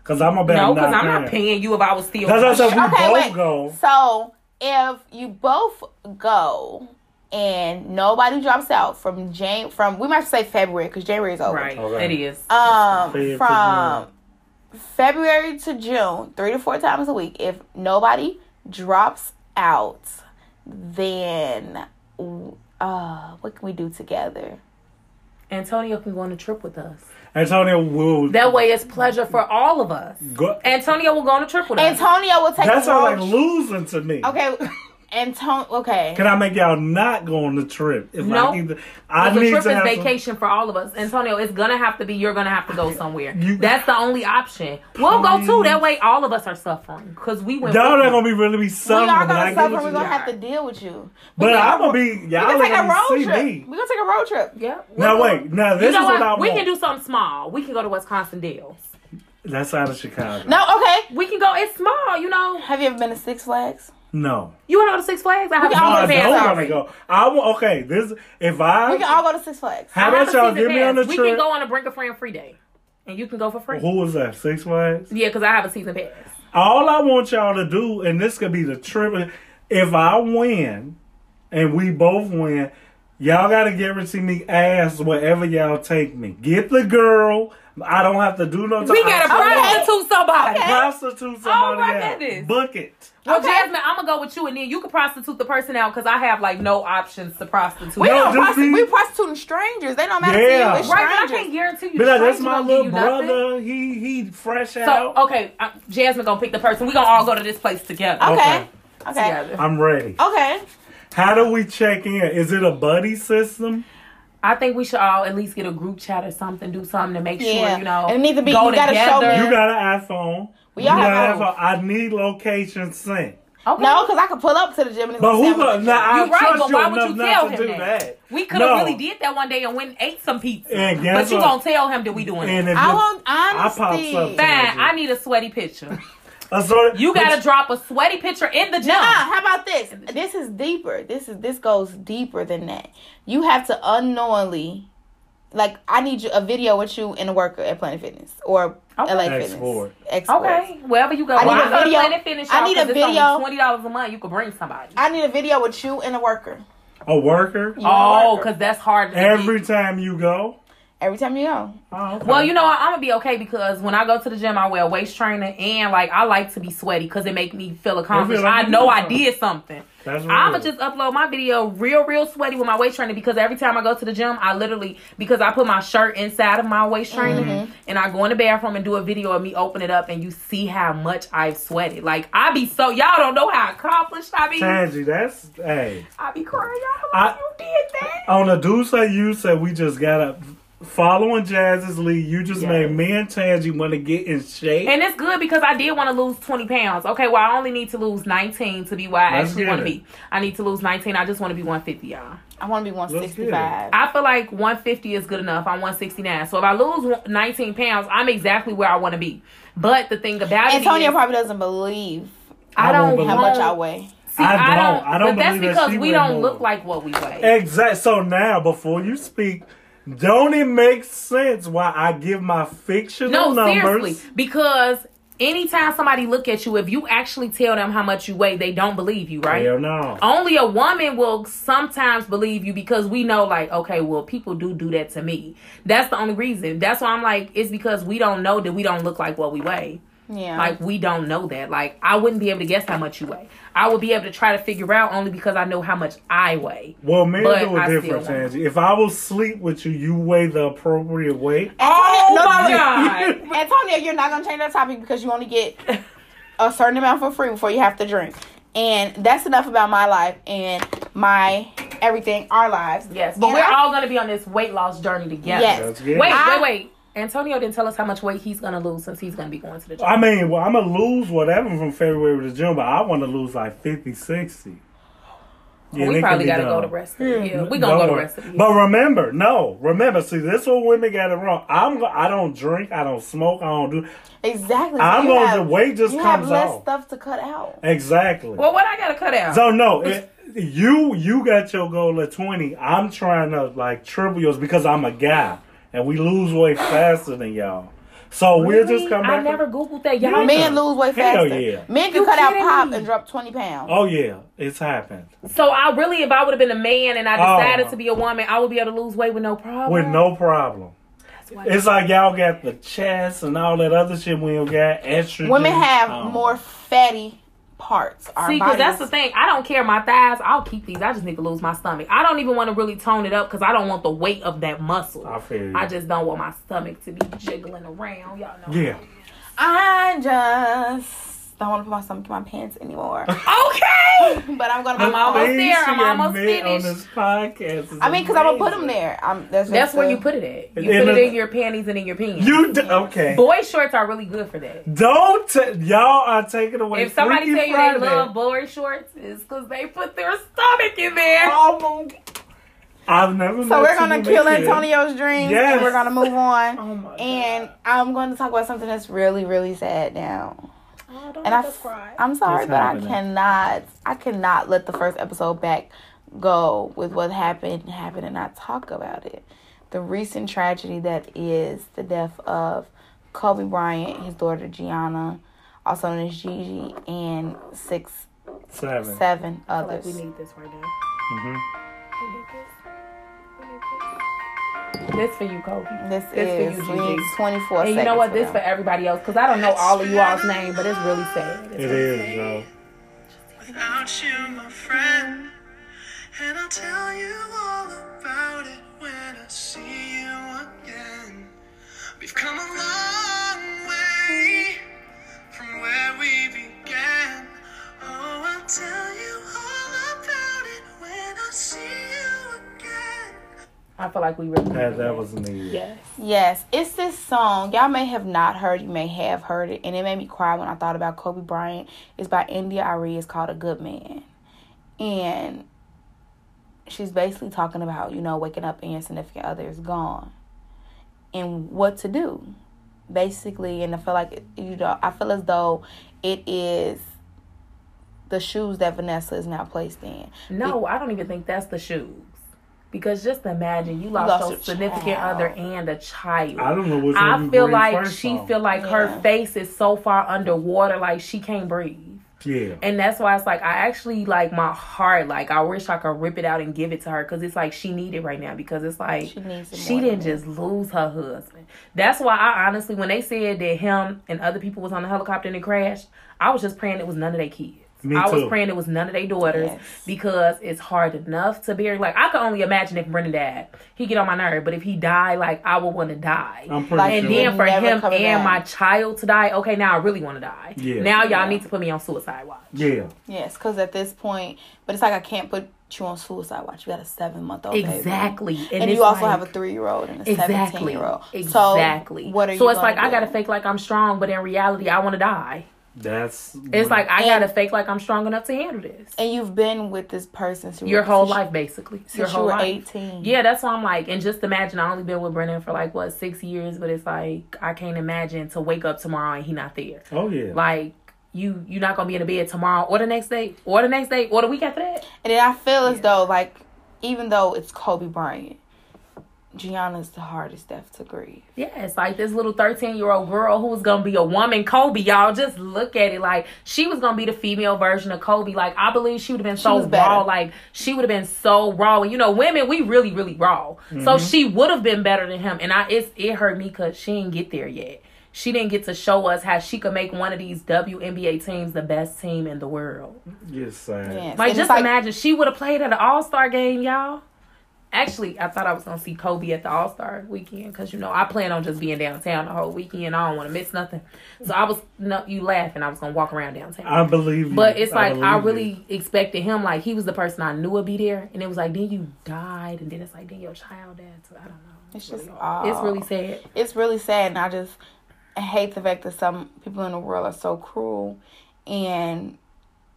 Because I'm about No, not because I'm not paying. paying you if I was still. That's what I said. We Okay, both wait. go. So if you both go and nobody drops out from Jan from we might say February because January is over. Right, Okay. it is. Um, Feb from February to June, three to four times a week. If nobody drops out, then uh, what can we do together? Antonio can go on a trip with us. Antonio will. That way, it's pleasure for all of us. go. Antonio will go on a trip with us. Antonio will take That a sounds like losing to me. Okay, Anton. Okay. Can I make y'all not go on the trip? If No. I, either, I the need trip to is have some- vacation for all of us. Antonio, it's gonna have to be you're gonna have to go somewhere. You- That's the only option. We'll go too. That way all of us are suffering. Cause we went Y'all with not gonna be really be suffering. we suffering. are gonna suffer. We're gonna have to deal with you. But We can- I'm gonna be. We Y'all can ain't take a gonna road trip. me. We're gonna take a road trip. Yeah. Now wait. Now this you know is what, I We want. can do something small. We can go to Wisconsin Dells. That's out of Chicago. No, okay. We can go. It's small. You know. Have you ever been to Six Flags? No. You want to go to Six Flags? I have a all No, go I Six pass don't want already. to go. I want. Okay. This. If I. We can all go to Six Flags. how about y'all season get me on the pass. We trip? can go on a Bring a Friend free day, and you can go for free. Who was that? Six Flags. Yeah, because I have a season pass. All I want y'all to do, and this could be the trip. If I win, and we both win, y'all gotta guarantee me ass wherever y'all take me. Get the girl. I don't have to do no. We gotta Okay. prostitute somebody. Okay. prostitute somebody Oh, my out. goodness. Book it. Well, Okay. Jasmine, I'm gonna go with you, and then you can prostitute the person out because I have like no options to prostitute. We No, don't just prosti- we prostituting strangers. They don't matter Yeah. to you. It's right, but I can't guarantee you. Be like, that's my little give nothing. brother. He he fresh So out. okay, uh, Jasmine gonna pick the person. We gonna all go to this place together. Okay. Okay. Okay. Together. I'm ready. Okay. How do we check in? Is it a buddy system? I think we should all at least get a group chat or something, do something to make Yeah. sure you know. It needs to be- go you gotta show together. me- You got an iPhone. We You all got have iPhone. I need location sent. Okay. No, because I could pull up to the gym and it's But gonna who sound go? like Now I You're right, but why would enough you tell to him do that? that. We could have No. really did that one day and went and ate some pizza. And but you what? gonna tell him that we doing And it. I you- want I pops honesty. up. Fine, I need a sweaty picture. So- You gotta drop a sweaty picture in the gym. Nah, how about this? This is deeper. This is this goes deeper than that. You have to unknowingly, like, I need you a video with you and a worker at Planet Fitness or Okay. LA Export. Fitness. Export. Okay, wherever you go. I need Well, a I video- Planet Fitness, I need a 'cause it's only video. Twenty dollars a month. You could bring somebody. I need a video with you and a worker. a worker oh, You and Oh, because that's hard. To every get. time you go. Every time you go. Oh, okay. Well, you know what? I'm gonna be okay because when I go to the gym, I wear a waist trainer and like I like to be sweaty because it make me feel accomplished. like I know I did something. I'ma just upload my video real, real sweaty with my waist trainer because every time I go to the gym, I literally because I put my shirt inside of my waist trainer Mm-hmm. and I go in the bathroom and do a video of me open it up and you see how much I've sweated. Like I be so y'all don't know how accomplished I be. Tangy, that's hey. I be crying. Y'all I- you did that. On the do say you said we just gotta following Jazz's lead. You just Yes. made me and Tangy want to get in shape. And it's good because I did want to lose 20 pounds. Okay, well, I only need to lose 19 to be where I Let's actually want to be. I need to lose 19. I just want to be 150, y'all. I want to be 165. I feel like 150 is good enough. I'm 169. So if I lose 19 pounds, I'm exactly where I want to be. But the thing about it Antonio probably doesn't believe I I don't won't how want, much I weigh. See, I I don't. don't. I don't but that's believe that because she we don't more. look like what we weigh. Exact. So now, before you speak, don't it make sense why I give my fictional No, numbers? seriously, because anytime somebody look at you, if you actually tell them how much you weigh, they don't believe you, right? Hell no. only a woman will sometimes believe you because we know like okay well people do do that to me that's the only reason that's why i'm like it's because we don't know that we don't look like what we weigh Yeah. like we don't know that like i wouldn't be able to guess how much you weigh i would be able to try to figure out only because i know how much i weigh Well, men do I it still different, won't. If I will sleep with you, you weigh the appropriate weight. oh No, my no, god Antonio, you're not gonna change that topic because you only get a certain amount for free before you have to drink. And that's enough about my life and my everything, our lives. yes but And we're I- all gonna be on this weight loss journey together Yes. That's good. wait I- wait wait antonio didn't tell us how much weight he's gonna lose since he's gonna be going to the gym I mean, well, I'm going to lose whatever from February to June, but I want to lose like 50, 60. Yeah, we probably got be to go to the rest of the year. We Don't gonna go to rest of the year. But remember, no, remember, see, this what women got it wrong. I'm, I don't drink, I don't smoke, I don't do. Exactly. I'm you going have- to weight just You have comes less off. stuff to cut out. Exactly. Well, what I gotta cut out? So no, it, you you got your goal at twenty. I'm trying to like triple yours because I'm a guy and we lose weight faster than y'all. So we'll just Really? come back. I never googled that. Y'all Yeah. Men lose weight Hell faster. yeah. Men can You cut out pop me? and drop 20 pounds. oh yeah, it's happened So I really, if I would have been a man and I Oh. decided to be a woman, I would be able to lose weight with no problem. with no problem. It's like y'all got the chest and all that other shit we don't got. Estrogen. Women have um, more fatty parts. Our See, because that's the thing. I don't care my thighs. I'll keep these. I just need to lose my stomach. I don't even want to really tone it up because I don't want the weight of that muscle. I feel you. I just don't want my stomach to be jiggling around. Y'all know. Yeah. I just don't want to put my stomach in my pants anymore. Okay. but I'm gonna. I'm move almost on. there. I'm almost finished. On this podcast I mean, because I'm gonna put them there. I'm, that's That's where the- you put it at. You In put it in your panties and in your pants. You d- okay? Boy shorts are really good for that. Don't t- y'all are taking away. If somebody Freaky tell you Friday. they love boy shorts, it's because they put their stomach in there. Oh I've never. So we're gonna kill that did. Antonio's dreams, Yes. and we're gonna move on. Oh my And I'm going to talk about something that's really, really sad now. Oh, don't And I, cry. I'm sorry, What's but I cannot, I cannot let the first episode back go with what happened, happen, and not talk about it. The recent tragedy that is the death of Kobe Bryant, his daughter Gianna, also known as Gigi, and six, seven, seven Seven. seven I feel like others. we need this right now. Mhm. This. This for you, Kobe. This This for you, we Gigi. 24 And seconds. you know what? This them. for everybody else because I don't know all of you all's name, but it's really sad. It's It really is, Joe. Without you, my friend, and I'll tell you all about it when I see you again. We've come a long way from where we began. Oh, I'll tell you all about it when I see you again. I feel like we really That that was needed. Yes. Yes, it's this song. Y'all may have not heard, you may have heard it, and it made me cry when I thought about Kobe Bryant. It's by India Arie. It's called A Good Man. And she's basically talking about, you know, waking up and your significant other is gone. And what to do. Basically, and I feel like, you know, I feel as though it is the shoes that Vanessa is now placed in. No, I don't even think that's the shoes. Because just imagine you lost, lost your a significant child. other and a child. I don't know which one I feel like first she on. feel like Yeah. her face is so far underwater, like she can't breathe. Yeah. And that's why it's like I actually like my heart, like I wish I could rip it out and give it to her because it's like she needed right now because it's like She needs it she didn't than just lose her husband. That's why I honestly, when they said that him and other people was on the helicopter and it crashed, I was just praying it was none of their kids. Me I was too. praying it was none of their daughters Yes. because it's hard enough to bear. Like I could only imagine if Brendan died, he get on my nerve. But if he died, like I would want to die. I'm pretty Like, And sure. then for him and back. my child to die, okay, now I really want to die. Yeah. Now y'all Yeah. need to put me on suicide watch. yeah. Yes, because at this point, but it's like I can't put you on suicide watch. You got a seven month old baby. Exactly. And, you also like- have a three year old and a seventeen year old. exactly. So what are you? so it's gonna like I gotta fake like I'm strong, but in reality, I want to die. That's. It's like I gotta fake like I'm strong enough to handle this. And you've been with this person since Your whole since- life, basically. Your since you whole were life. eighteen. Yeah, that's why I'm like, and just imagine I only been with Brennan for like what six years, but it's like I can't imagine to wake up tomorrow and he not there. Oh yeah. Like you, you're not gonna be in the bed tomorrow or the next day or the next day or the week after that. And then I feel as though like even though it's Kobe Bryant, Gianna's the hardest death to grieve. Yeah, it's like this little 13 year old girl who was gonna be a woman, Kobe. Y'all just look at it like she was gonna be the female version of Kobe. Like I believe she would have been so was better. raw. Like she would have been so raw. And you know, women we really really raw. So Mm-hmm. she would have been better than him. And I it's it hurt me because she didn't get there yet. She didn't get to show us how she could make one of these WNBA teams the best team in the world. Yes, sad. Yes. Like And just like, imagine she would have played at an All Star game, y'all. Actually, I thought I was gonna see Kobe at the All Star weekend because you know I plan on just being downtown the whole weekend. I don't want to miss nothing. So I was no, you laughing. I was gonna walk around downtown. I believe you. but it's like I, believe really expected him. Like he was the person I knew would be there, and it was like then you died, and then it's like then your child died. So I don't know. It's just really, all- it's really sad. it's really sad and I just hate the fact that some people in the world are so cruel and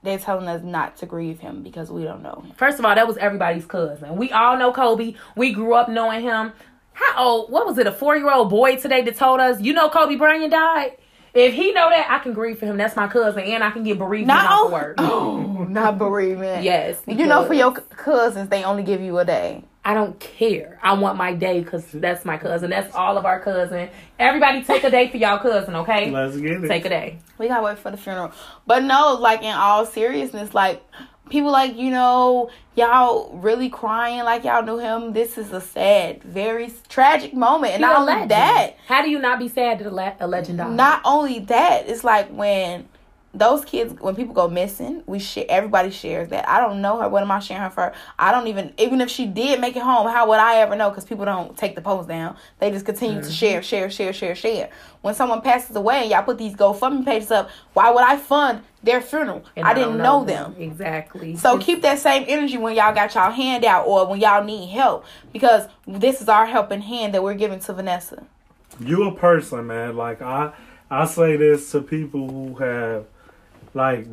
they're telling us not to grieve him because we don't know him. First of all, that was everybody's cousin. We all know Kobe. We grew up knowing him. How old? What was it? A four year old boy today that told us, you know, Kobe Bryant died. If he know that, I can grieve for him. That's my cousin, and I can get bereavement Not off work. oh, not bereavement. Yes, You know, for your cousins, they only give you a day. I don't care. I want my day because that's my cousin. That's all of our cousin. Everybody, take a day for y'all cousin, okay? Let's get it. Take a day. We gotta wait for the funeral. But no, like in all seriousness, like people like, you know, y'all really crying like y'all knew him. This is a sad, very tragic moment. And He not a only that, How do you not be sad that a, le- a legend died? not only that, it's like when those kids when people go missing we share everybody shares that. I don't know her what am i sharing her for? I don't even even if she did make it home how would i ever know? Because people don't take the post down. They just continue Mm-hmm. to share share share share share. When someone passes away and y'all put these gofundme pages up why would i fund their funeral? And i didn't don't know them. Exactly. so keep that same energy when y'all got y'all hand out or when y'all need help because this is our helping hand that we're giving to vanessa. You a person, man. Like I, I say this to people who have like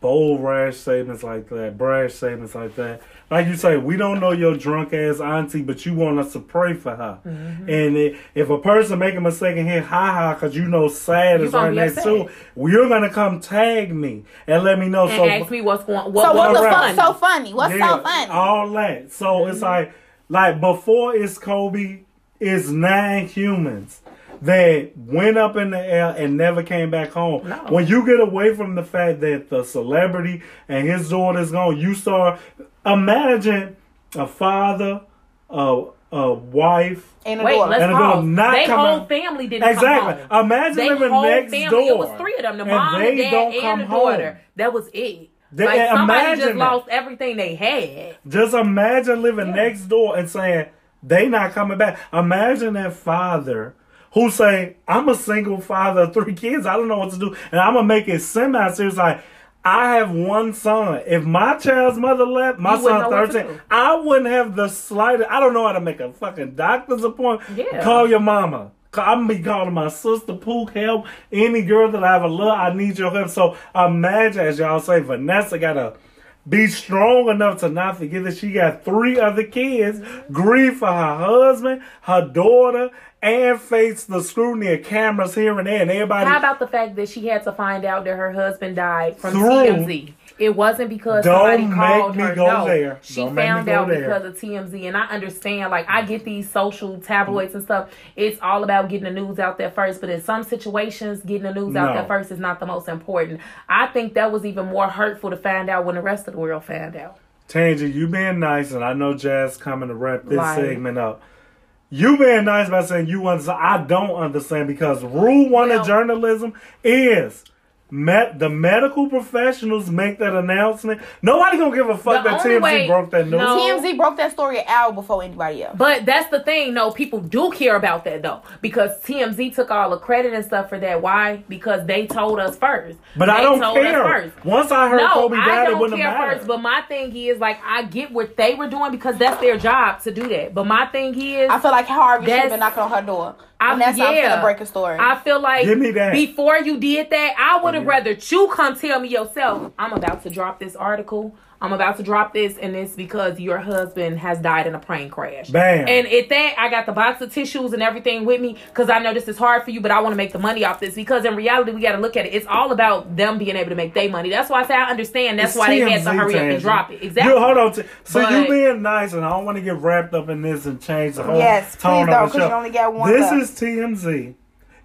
bold, rash statements like that, brash statements like that. Like you say, we don't know your drunk ass auntie, but you want us to pray for her. Mm-hmm. And i if a person make a mistake and hit ha ha, cause you know sad You is right next upset. to, well, you're gonna come tag me and let me know. and so ask me what's going. What, so what what's the Alright. fuck so funny what's Yeah, so funny All that. So it's Mm-hmm. like like before it's Kobe, it's nine humans that went up in the air and never came back home. No. When you get away from the fact that the celebrity and his daughter's gone, you start imagine a father, a a wife. and a Wait, daughter. And a pause. girl not They coming- whole family didn't Exactly. come home. Exactly. Imagine They living whole next family, door. It was three of them. The and mom, they the dad, don't and come the home. daughter. That was it. They- like somebody just imagine that. lost everything they had. Just imagine living next door and saying they not coming back. Imagine that father who say, I'm a single father of three kids. I don't know what to do. And I'm gonna make it semi serious like I have one son. If my child's mother left, my son know what to 13. I wouldn't have the slightest I don't know how to make a fucking doctor's appointment. Yeah. Call your mama. I'm be calling my sister, Pook, help. Any girl that I ever love, I need your help. So imagine, as y'all say, Vanessa gotta be strong enough to not forget that she got three other kids, grieve for her husband, her daughter, and face the scrutiny of cameras here and there, and everybody. How about the fact that she had to find out that her husband died from Through. TMZ? It wasn't because Don't somebody make called me her. go no, there. she Don't found out there. because of TMZ, and I understand. Like I get these social tabloids and stuff. It's all about getting the news out there first. But in some situations, getting the news out there first is not the most important. I think that was even more hurtful to find out when the rest of the world found out. Tangy, you being nice, and I know Jazz coming to wrap this Right. segment up. You being nice by saying you understand. I don't understand because rule one Well- of journalism is met the medical professionals make that announcement. Nobody gonna give a fuck The that TMZ way- broke that news. no. TMZ broke that story an hour before anybody else. But that's the thing, no, people do care about that though. Because TMZ took all the credit and stuff for that. Why? Because they told us first. But they I don't told us care. first. Once I heard No, Kobe I died, it don't wouldn't care have mattered. first. But my thing is, like, I get what they were doing because that's their job to do that. But my thing is, I feel like Harvey should have been knocking on her door. I- and that's how I'm yeah. gonna break a story. I feel like Give me that. before you did that, I would have Yeah. rather you come tell me yourself. I'm about to drop this article. I'm about to drop this, and it's because your husband has died in a plane crash. Bam. And at that, I got the box of tissues and everything with me because I know this is hard for you, but I want to make the money off this. Because in reality, we got to look at it. It's all about them being able to make their money. That's why I say I understand. That's It's why they had to TMZ, hurry up and drop it. Exactly. You, hold on. T- so you being nice, and I don't want to get wrapped up in this and change the whole Yes, tone please of don't, the 'cause show. you only got one This left. is TMZ.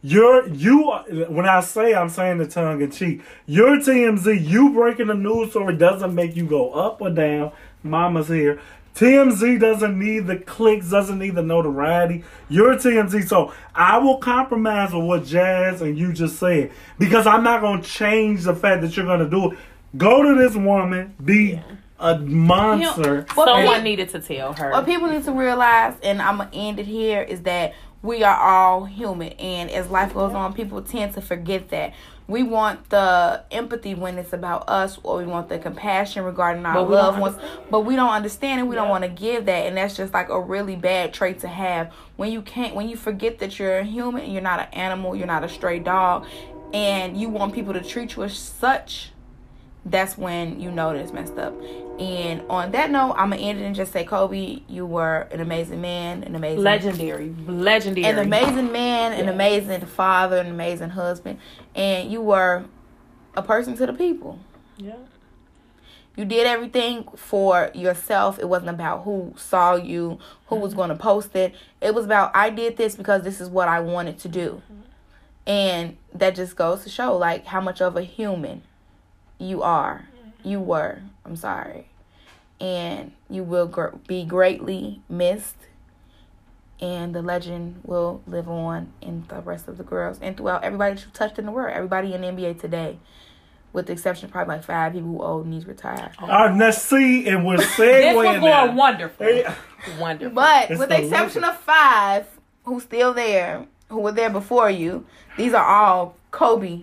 You're you. are- When I say I'm saying the tongue in cheek, you're TMZ. You breaking the news story doesn't make you go up or down. Mama's here. TMZ doesn't need the clicks, doesn't need the notoriety. You're TMZ, so I will compromise with what Jazz and you just said because I'm not gonna change the fact that you're gonna do it. Go to this woman, be a monster. Well, Someone pe- needed to tell her. What people need to realize, and I'm gonna end it here, is that we are all human, and as life goes on, people tend to forget that. We want the empathy when it's about us, or we want the compassion regarding our But we don't loved ones, but we don't understand and we don't want to give that, and that's just like a really bad trait to have. When you can't, when you forget that you're a human, and you're not an animal, you're not a stray dog, and you want people to treat you as such, that's when you know that it's messed up. And on that note, I'm gonna end it and just say, Kobe, you were an amazing man, an amazing legendary, legendary, an amazing man, an amazing father, an amazing husband, and you were a person to the people. Yeah. You did everything for yourself. It wasn't about who saw you, who was going to post it. It was about I did this because this is what I wanted to do. Mm-hmm. And that just goes to show like how much of a human you are. You were. I'm sorry. And you will gr- be greatly missed. And the legend will live on in the rest of the girls and throughout everybody that you touched in the world. Everybody in the NBA today with the exception of probably like five people who old and he's retired. Oh. All right, now see, and we're This was segueing going now. wonderful. Hey, Wonderful. But It's with the the exception legend. of five who's still there, who were there before you, these are all Kobe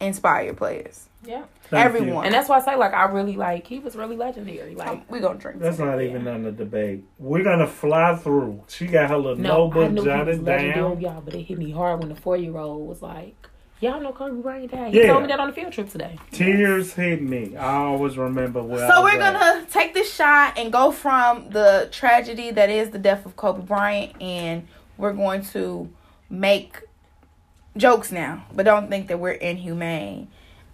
inspired players. yeah. Thank you. Everyone. And that's why I say like I really like he was really legendary. Like we gonna drink. That's some. not even on the debate. We're gonna fly through. She got her little no, I notebook knew he was jotted down. y'all, but it hit me hard when the four year old was like, "Y'all know Kobe Bryant died." He Yeah. told me that on the field trip today. Tears hit me. I always remember where. I So was we're at. gonna take this shot and go from the tragedy that is the death of Kobe Bryant, and we're going to make jokes now, but don't think that we're inhumane.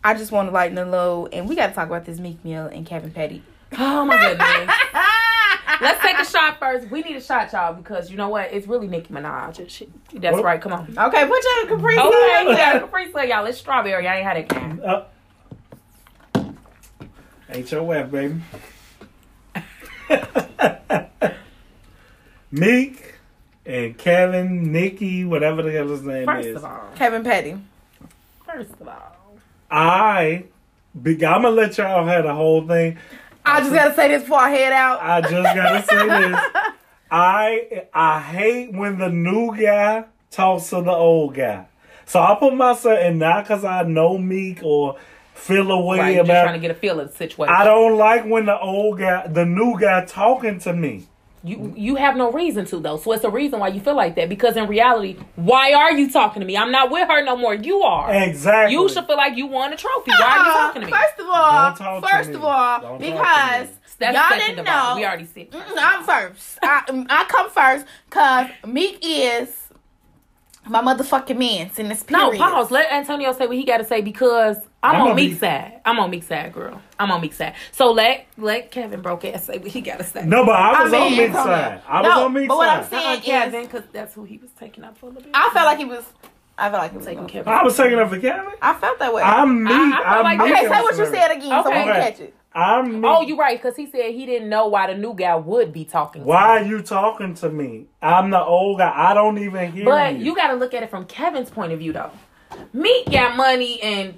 I just want to lighten the load, and we got to talk about this Meek Mill and Kevin Petty. Oh my goodness. Let's take a shot first. We need a shot, y'all, because you know what? It's really Nicki Minaj. She, that's right. Come on. Okay, put your Capri Sun Okay, up yeah, there. Capri Sun, y'all. It's strawberry. I ain't had it. kind. Uh, ain't your wet, baby. Meek and Kevin, Nicki, whatever the hell his name First is. of all, Kevin Petty. first of all, I, be, I'm gonna let y'all have the whole thing. I just gotta say this before I head out. I just gotta say this. I I hate when the new guy talks to the old guy. So I put myself in not because I know Meek or feel a way right? You're just about. trying to get a feel of the situation. I don't like when the old guy, the new guy, talking to me. You you have no reason to though, so it's a reason why you feel like that. Because in reality, why are you talking to me? I'm not with her no more. You are. Exactly. You should feel like you won a trophy. Why are you Uh, talking to me? First of all, Don't talk to first me. of all, Don't because. That's y'all didn't of all. know. We already said. Mm, I'm first. I, I come first because Meek is my motherfucking man in this period. No, pause. Let Antonio say what he got to say because I'm, I'm on gonna Meek's be- side. I'm on Meek's side, girl. I'm on Meek's side. So let let Kevin broke ass say what he got to say. No, but I was I on mean, Meek's come on. side. I was No, on Meek's but what I'm side. saying- Kevin, because that's who he was taking up for a little bit. I felt like he was. I felt like he was taking Kevin. I was taking up for Kevin. I felt that way. I'm Meek. I- I feel I'm like- Meek. okay, say what you said again so we Okay. can catch it. I'm Meek. Oh, you're right, because he said he didn't know why the new guy would be talking. to Why are you talking to me? I'm the old guy. I don't even hear But you. you got to look at it from Kevin's point of view, though. Meek got money and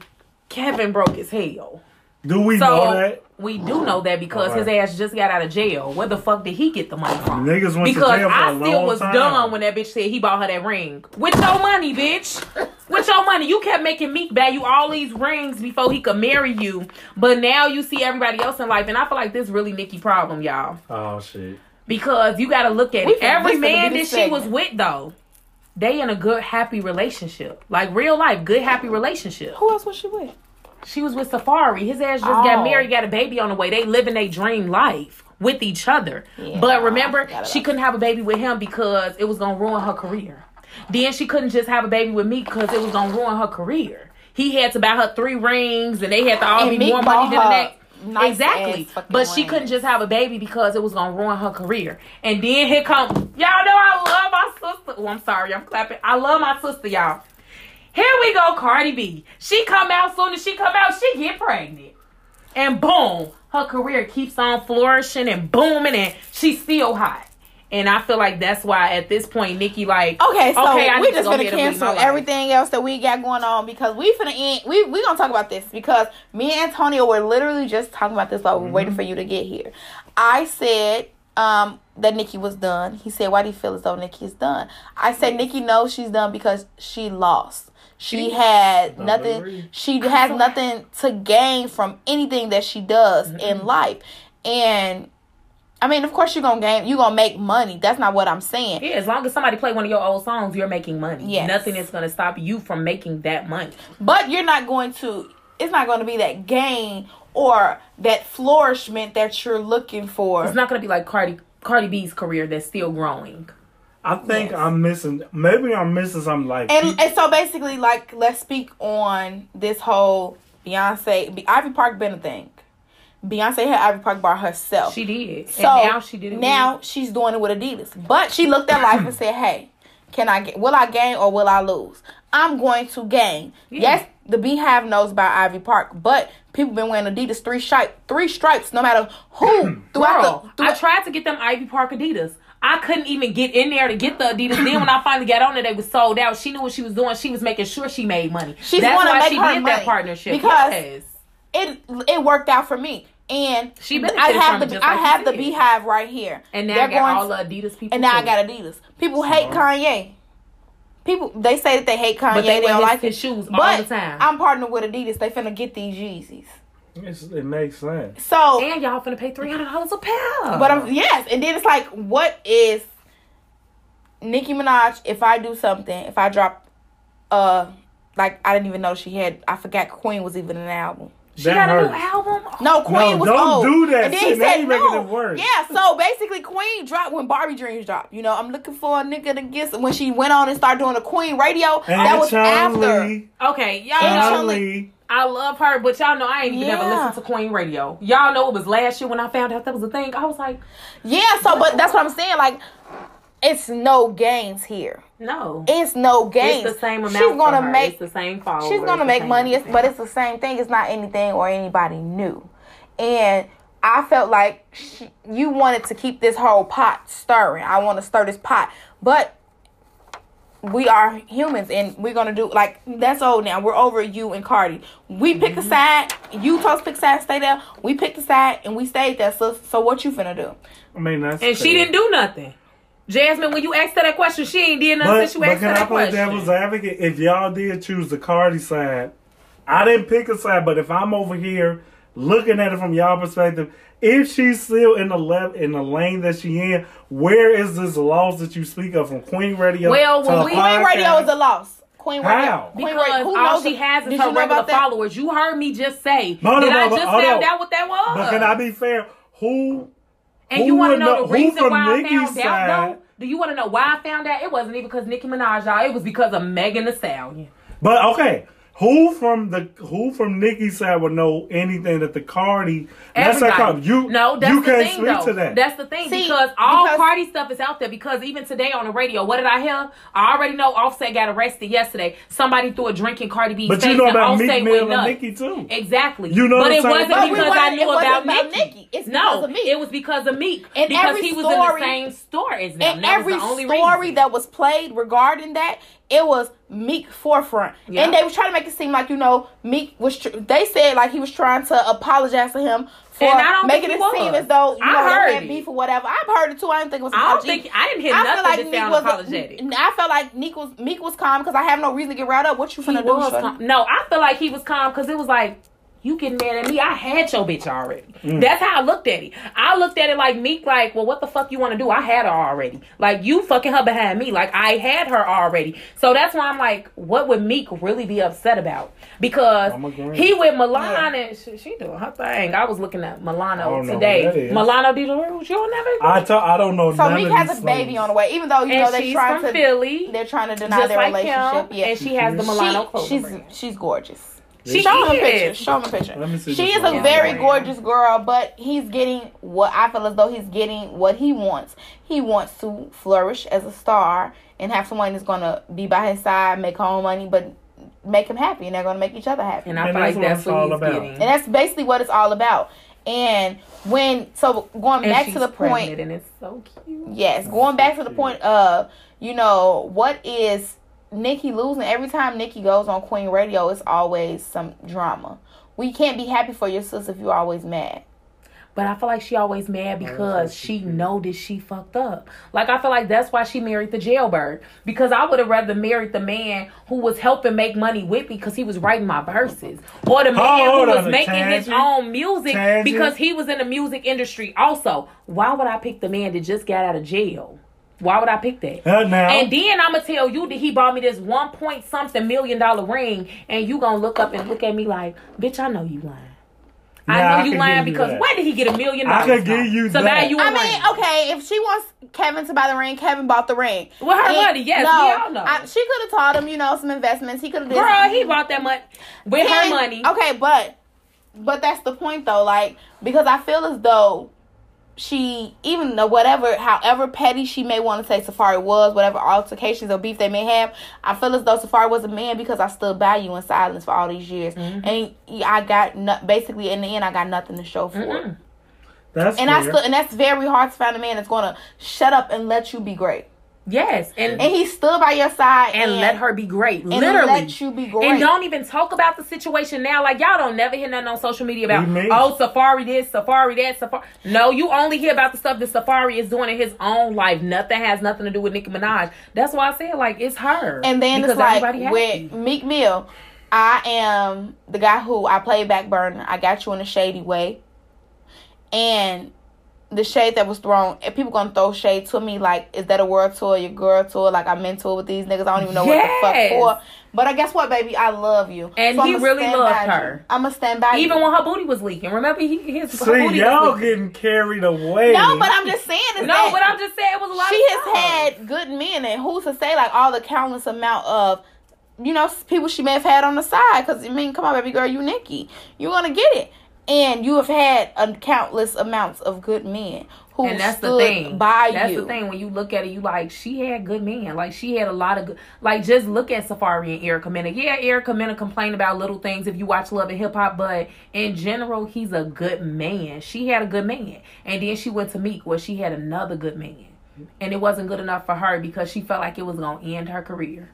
Kevin broke his hell. Do we So know that? we do know that because Alright. his ass just got out of jail. Where the fuck did he get the money from? Niggas went to because jail for I a still long was time. dumb when that bitch said he bought her that ring. With your money, bitch. With your money. You kept making Meek value all these rings before he could marry you. But now you see everybody else in life. And I feel like this really Nicki problem, y'all. Oh shit. Because you gotta look at We it. Every man be that the she was with though, they in a good, happy relationship. Like real life, good, happy relationship. Who else was she with? She was with Safaree. His ass just Oh. got married, got a baby on the way. They living their dream life with each other. Yeah, but remember, she couldn't have a baby with him because it was gonna ruin her career. Then she couldn't just have a baby with me because it was gonna ruin her career. He had to buy her three rings, and they had to all And be more money than next. Nice exactly, but she couldn't just have a baby because it was gonna ruin her career. And then here come y'all know I love my sister. Oh, I'm sorry, I'm clapping. I love my sister, y'all. Here we go, Cardi B. She come out soon as she come out, she get pregnant. And boom, her career keeps on flourishing and booming and she's still hot. And I feel like that's why at this point Nicki like Okay, so Okay, I we just gonna and cancel everything else that we got going on because we finna end. We we gonna talk about this because me and Antonio were literally just talking about this while we are waiting for you to get here. I said um that Nicki was done. He said, "Why do you feel as though Nicki is done?" I said, "Nicki knows she's done because she lost. She had nothing. agree. She has nothing to gain from anything that she does in life, and." I mean, of course you're gonna gain. You're gonna make money. That's not what I'm saying. Yeah, as long as somebody play one of your old songs, you're making money. Yes. Nothing is gonna stop you from making that money. But you're not going to. It's not going to be that gain or that flourishment that you're looking for. It's not gonna be like Cardi Cardi B's career that's still growing. I think Yes. I'm missing. Maybe I'm missing something like. and and so basically, like, let's speak on this whole Beyonce. Ivy Park been a thing. Beyonce had Ivy Park by herself. She did. So and now she did it. Now with- she's doing it with Adidas. But she looked at life and said, "Hey, can I get? Will I gain or will I lose? I'm going to gain. Yeah. Yes, the BeyHive knows about Ivy Park, but people been wearing Adidas three stripe, three stripes, no matter who throughout Girl, the. I tried to get them Ivy Park Adidas. I couldn't even get in there to get the Adidas. then when I finally got on it, they was sold out. She knew what she was doing. She was making sure she made money. She's That's why she did money that partnership. because yes. It it worked out for me. And She I have the I like have the said. BeyHive right here. And now They're I got all going the Adidas people. and now I got Adidas. People hate Kanye. People they say that they hate Kanye. But they wear don't his- like his it. shoes all but the time. I'm partnering with Adidas. They finna get these Yeezys. It's, it makes sense. So, And y'all finna pay three hundred dollars a pair. but I'm yes, and then it's like, what is Nicki Minaj? If I do something, if I drop, uh, like I didn't even know she had. I forgot Queen was even an album. She that got a new album. No, Queen No, was don't old. do that And then shit. he Now said you making no. it worse. Yeah, so basically, Queen dropped when Barbie Dreams dropped. You know, I'm looking for a nigga to get when she went on and started doing the Queen radio. And that was after. Charlie, Okay, y'all And know. Charlie, I love her, but y'all know I ain't even ever listened to Queen Radio. Y'all know it was last year when I found out that was a thing. I was like, Yeah, so but that's what I'm saying. Like, it's no gains here. no. It's no gains. It's the same amount. She's gonna for her. make it's the same followers. she's gonna make money, it's, everything. but it's the same thing. It's not anything or anybody new. And I felt like she, you wanted to keep this whole pot stirring. I want to stir this pot, but we are humans and we're gonna do like that's old now. We're over you and Cardi. We pick Mm-hmm. a side. You told us pick a side, stay there. We picked a side and we stayed there. So so what you finna do? I mean that's and she didn't do nothing. Jasmine, when you asked her that question, she ain't did nothing But, since you but asked her can I that play devil's advocate? If y'all did choose the Cardi side, I didn't pick a side, but if I'm over here looking at it from y'all perspective, if she's still in the left in the lane that she in, where is this loss that you speak of from Queen Radio? Well, to when we- Queen podcast? Radio is a loss. Queen Radio. How? Queen Because Radio. Who all knows she has is her regular followers. You heard me just say No, no, that no, I just hold found on. out what that was. But can I be fair? Who and who you want to know the reason why I found out side- though? Do you want to know why I found out? It wasn't even because Nicki Minaj, y'all. It was because of Megan Thee Stallion. But okay, who from the who from Nicki's side would know anything that the Cardi? That's that Everybody. Cardi. You no, that's you the can't thing speak though. to that. That's the thing See, because all because- Cardi stuff is out there. Because even today on the radio, what did I hear? I already know Offset got arrested yesterday. Somebody threw a drink in Cardi B's but face you know about Meek Mill and nuts. Nicki too. Exactly. You know but the it wasn't But we because I knew it wasn't about about Nicki. Nicki. It's no, because of Meek. it was because of Meek. And because every he was story- in the same store as them. And that every the only story reason. that was played regarding that, it was Meek forefront, Yeah. and they was trying to make it seem like you know Meek was. Tr- they said like he was trying to apologize to him for And I don't making it he seem as though you I know heard had it. beef or whatever. I've heard it too. I didn't think it was. I don't think I didn't hear I nothing feel like that Meek sound was. apologetic. I felt like Meek was Meek was calm because I have no reason to get riled up. What you He finna do? was calm. No, I feel like he was calm because it was like, you getting mad at me? I had your bitch already. Mm. That's how I looked at it. I looked at it like Meek, like, well, what the fuck you want to do? I had her already. Like you fucking her behind me. Like I had her already. So that's why I'm like, what would Meek really be upset about? Because he with Milan and she, she doing her thing. I was looking at Milano today. who that is. Milano Di Rouge, you'll never. I tell, I don't know. So Meek has these a baby on the way, even though you know they're she's trying from to Philly. they're trying to deny their like relationship. him, yeah, and she has the Milano she, clothing she's brand. she's gorgeous. She Show him a picture. Show him a picture. Let me see She this is a very gorgeous girl, but he's getting what I feel as though he's getting what he wants. He wants to flourish as a star and have someone that's gonna be by his side, make her own money, but make him happy, and they're gonna make each other happy. And I And feel that's like what that's it's what all he's about. getting. And that's basically what it's all about. And when so going And back she's to the pregnant, point, and it's so cute. yes, going back to the point of you know what is Nicki losing? Every time Nicki goes on Queen Radio, it's always some drama. We can't be happy for your sister if you're always mad. But I feel like she always mad because she know that she fucked up. Like I feel like that's why she married the jailbird. Because I would have rather married the man who was helping make money with me because he was writing my verses, or the man hold who was a making his own music Tangent. because he was in the music industry. Also, why would I pick the man that just got out of jail? Why would I pick that? Uh, now, And then I'm gonna tell you that he bought me this one point something million dollar ring, and you gonna look up and look at me like, bitch, I know you lying. Nah, I I know you can lying give you because where did he get a million dollars? I dollars? could give you so that. now you a I ring. mean, okay, if she wants Kevin to buy the ring, Kevin bought the ring. With her And- money, yes, we all know. I- she could have taught him, you know, some investments. He could have Girl, he bought that money with her money. Okay, but but that's the point though. Like because I feel as though she, even though whatever, however petty she may want to say Safaree was, whatever altercations or beef they may have, I feel as though Safaree was a man because I stood by you in silence for all these years, Mm-hmm. and I got no, basically in the end I got nothing to show for it. that's And I still, and that's very hard to find a man that's gonna shut up and let you be great. Yes, and and he stood by your side and let her be great. and Literally. let you be great. And don't even talk about the situation now. Like y'all don't never hear nothing on social media about We oh Safaree this, Safaree that, Safaree. No, you only hear about the stuff that Safaree is doing in his own life. Nothing has nothing to do with Nicki Minaj. That's why I said like it's her. And then Because it's like everybody happy. with Meek Mill, I am the guy who I play back burner. I got you in a shady way, and the shade that was thrown, and people gonna throw shade to me like, is that a world tour, your girl tour? Like I'm into it with these niggas. I don't even know Yes. what the fuck for. But I guess what, baby, I love you, And he really loved her. You. I'm gonna stand by even you. when her booty was leaking, remember he his her See, booty y'all was getting carried away. no, but I'm just saying. Is No, that but I'm just saying it was a lot. she of has stuff. had good men, and who's to say like all the countless amount of you know people she may have had on the side? Because I mean, come on, baby girl, you Nicki, you're gonna get it, and you have had a countless amounts of good men who and that's the thing. by that's you. the thing. When you look at it, you like she had good men. Like she had a lot of good. Like just look at Safaree and Erica Mena. Yeah, Erica Mena complained about little things if you watch Love and Hip Hop, but in general, he's a good man. She had a good man, and then she went to Meek where she had another good man, and it wasn't good enough for her because she felt like it was gonna end her career.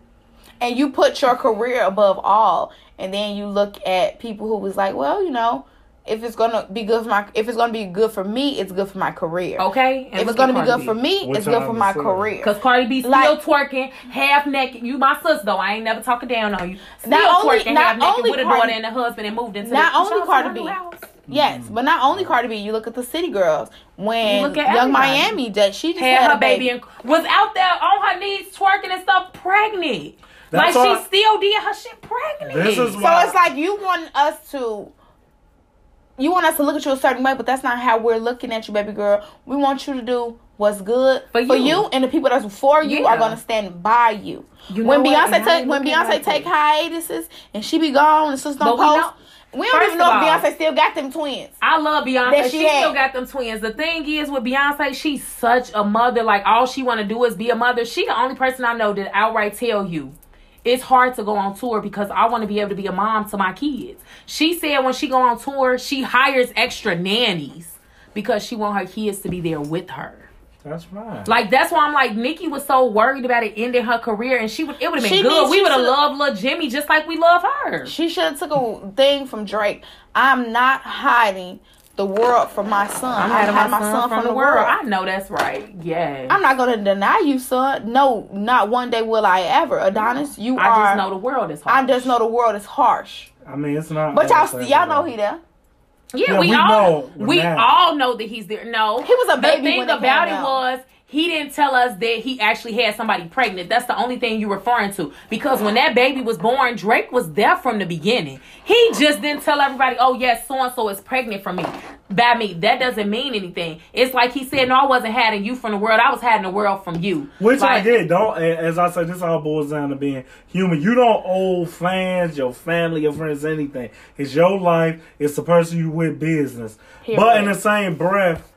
and you put your career above all, and then you look at people who was like, well, you know. If it's gonna be good for my, if it's gonna be good for me, it's good for my career. Okay, and If it's gonna at be Cardi good for me, Which it's good I for my understand. career. Cause Cardi B still Like- twerking half naked. You my sis though. I ain't never talking down on you. Still Not only- twerking not half naked with a Cardi- daughter and a husband and moved into Not the, only Y'all Cardi B. house? Yes, mm. but not only Cardi B. You look at the City Girls when You look at Young everybody. Miami that she just had her a baby and was out there on her knees twerking and stuff, pregnant. That's like why- she still did her shit pregnant. This is So it's like you want us to, you want us to look at you a certain way, but that's not how we're looking at you, baby girl. We want you to do what's good For for, you. you. and the people that's for you Yeah. are gonna stand by you. You when? Beyonce take when Beyonce like take it. hiatuses and she be gone and sisters don't we post, we, don't even know if Beyonce still got them twins. I love Beyonce. That She, she still got them twins. The thing is with Beyonce, she's such a mother. Like all she want to do is be a mother. She the only person I know that outright tell you it's hard to go on tour because I want to be able to be a mom to my kids. She said when she go on tour, she hires extra nannies because she want her kids to be there with her. That's right. Like that's why I'm like Nicki was so worried about it ending her career, and she would it would have been She good. needs- we would have should've- loved little Jimmy just like we love her. She should have took a thing from Drake. I'm not hiding the world from my son. I'm I hiding hide my, son from, the world. I know that's right. Yeah. I'm not gonna deny you, son. No, not one day will I ever. Adonis, you I are. just know the world is hard. I just know the world is harsh. I mean, it's not. But y'all, all st- that y'all know he there. Yeah, Yeah, we, we all know we now. all know that he's there. No, He was a baby The thing when about came it out. was he didn't tell us that he actually had somebody pregnant. That's the only thing you're referring to. Because when that baby was born, Drake was there from the beginning. He just didn't tell everybody, "Oh yes, so and so is pregnant from me." By me, that doesn't mean anything. It's like he said, "No, I wasn't hiding you from the world. I was hiding the world from you." Which I Like, get. Don't as I said, this all boils down to being human. You don't owe fans, your family, your friends anything. It's your life. It's the person you with business. Period. But in the same breath,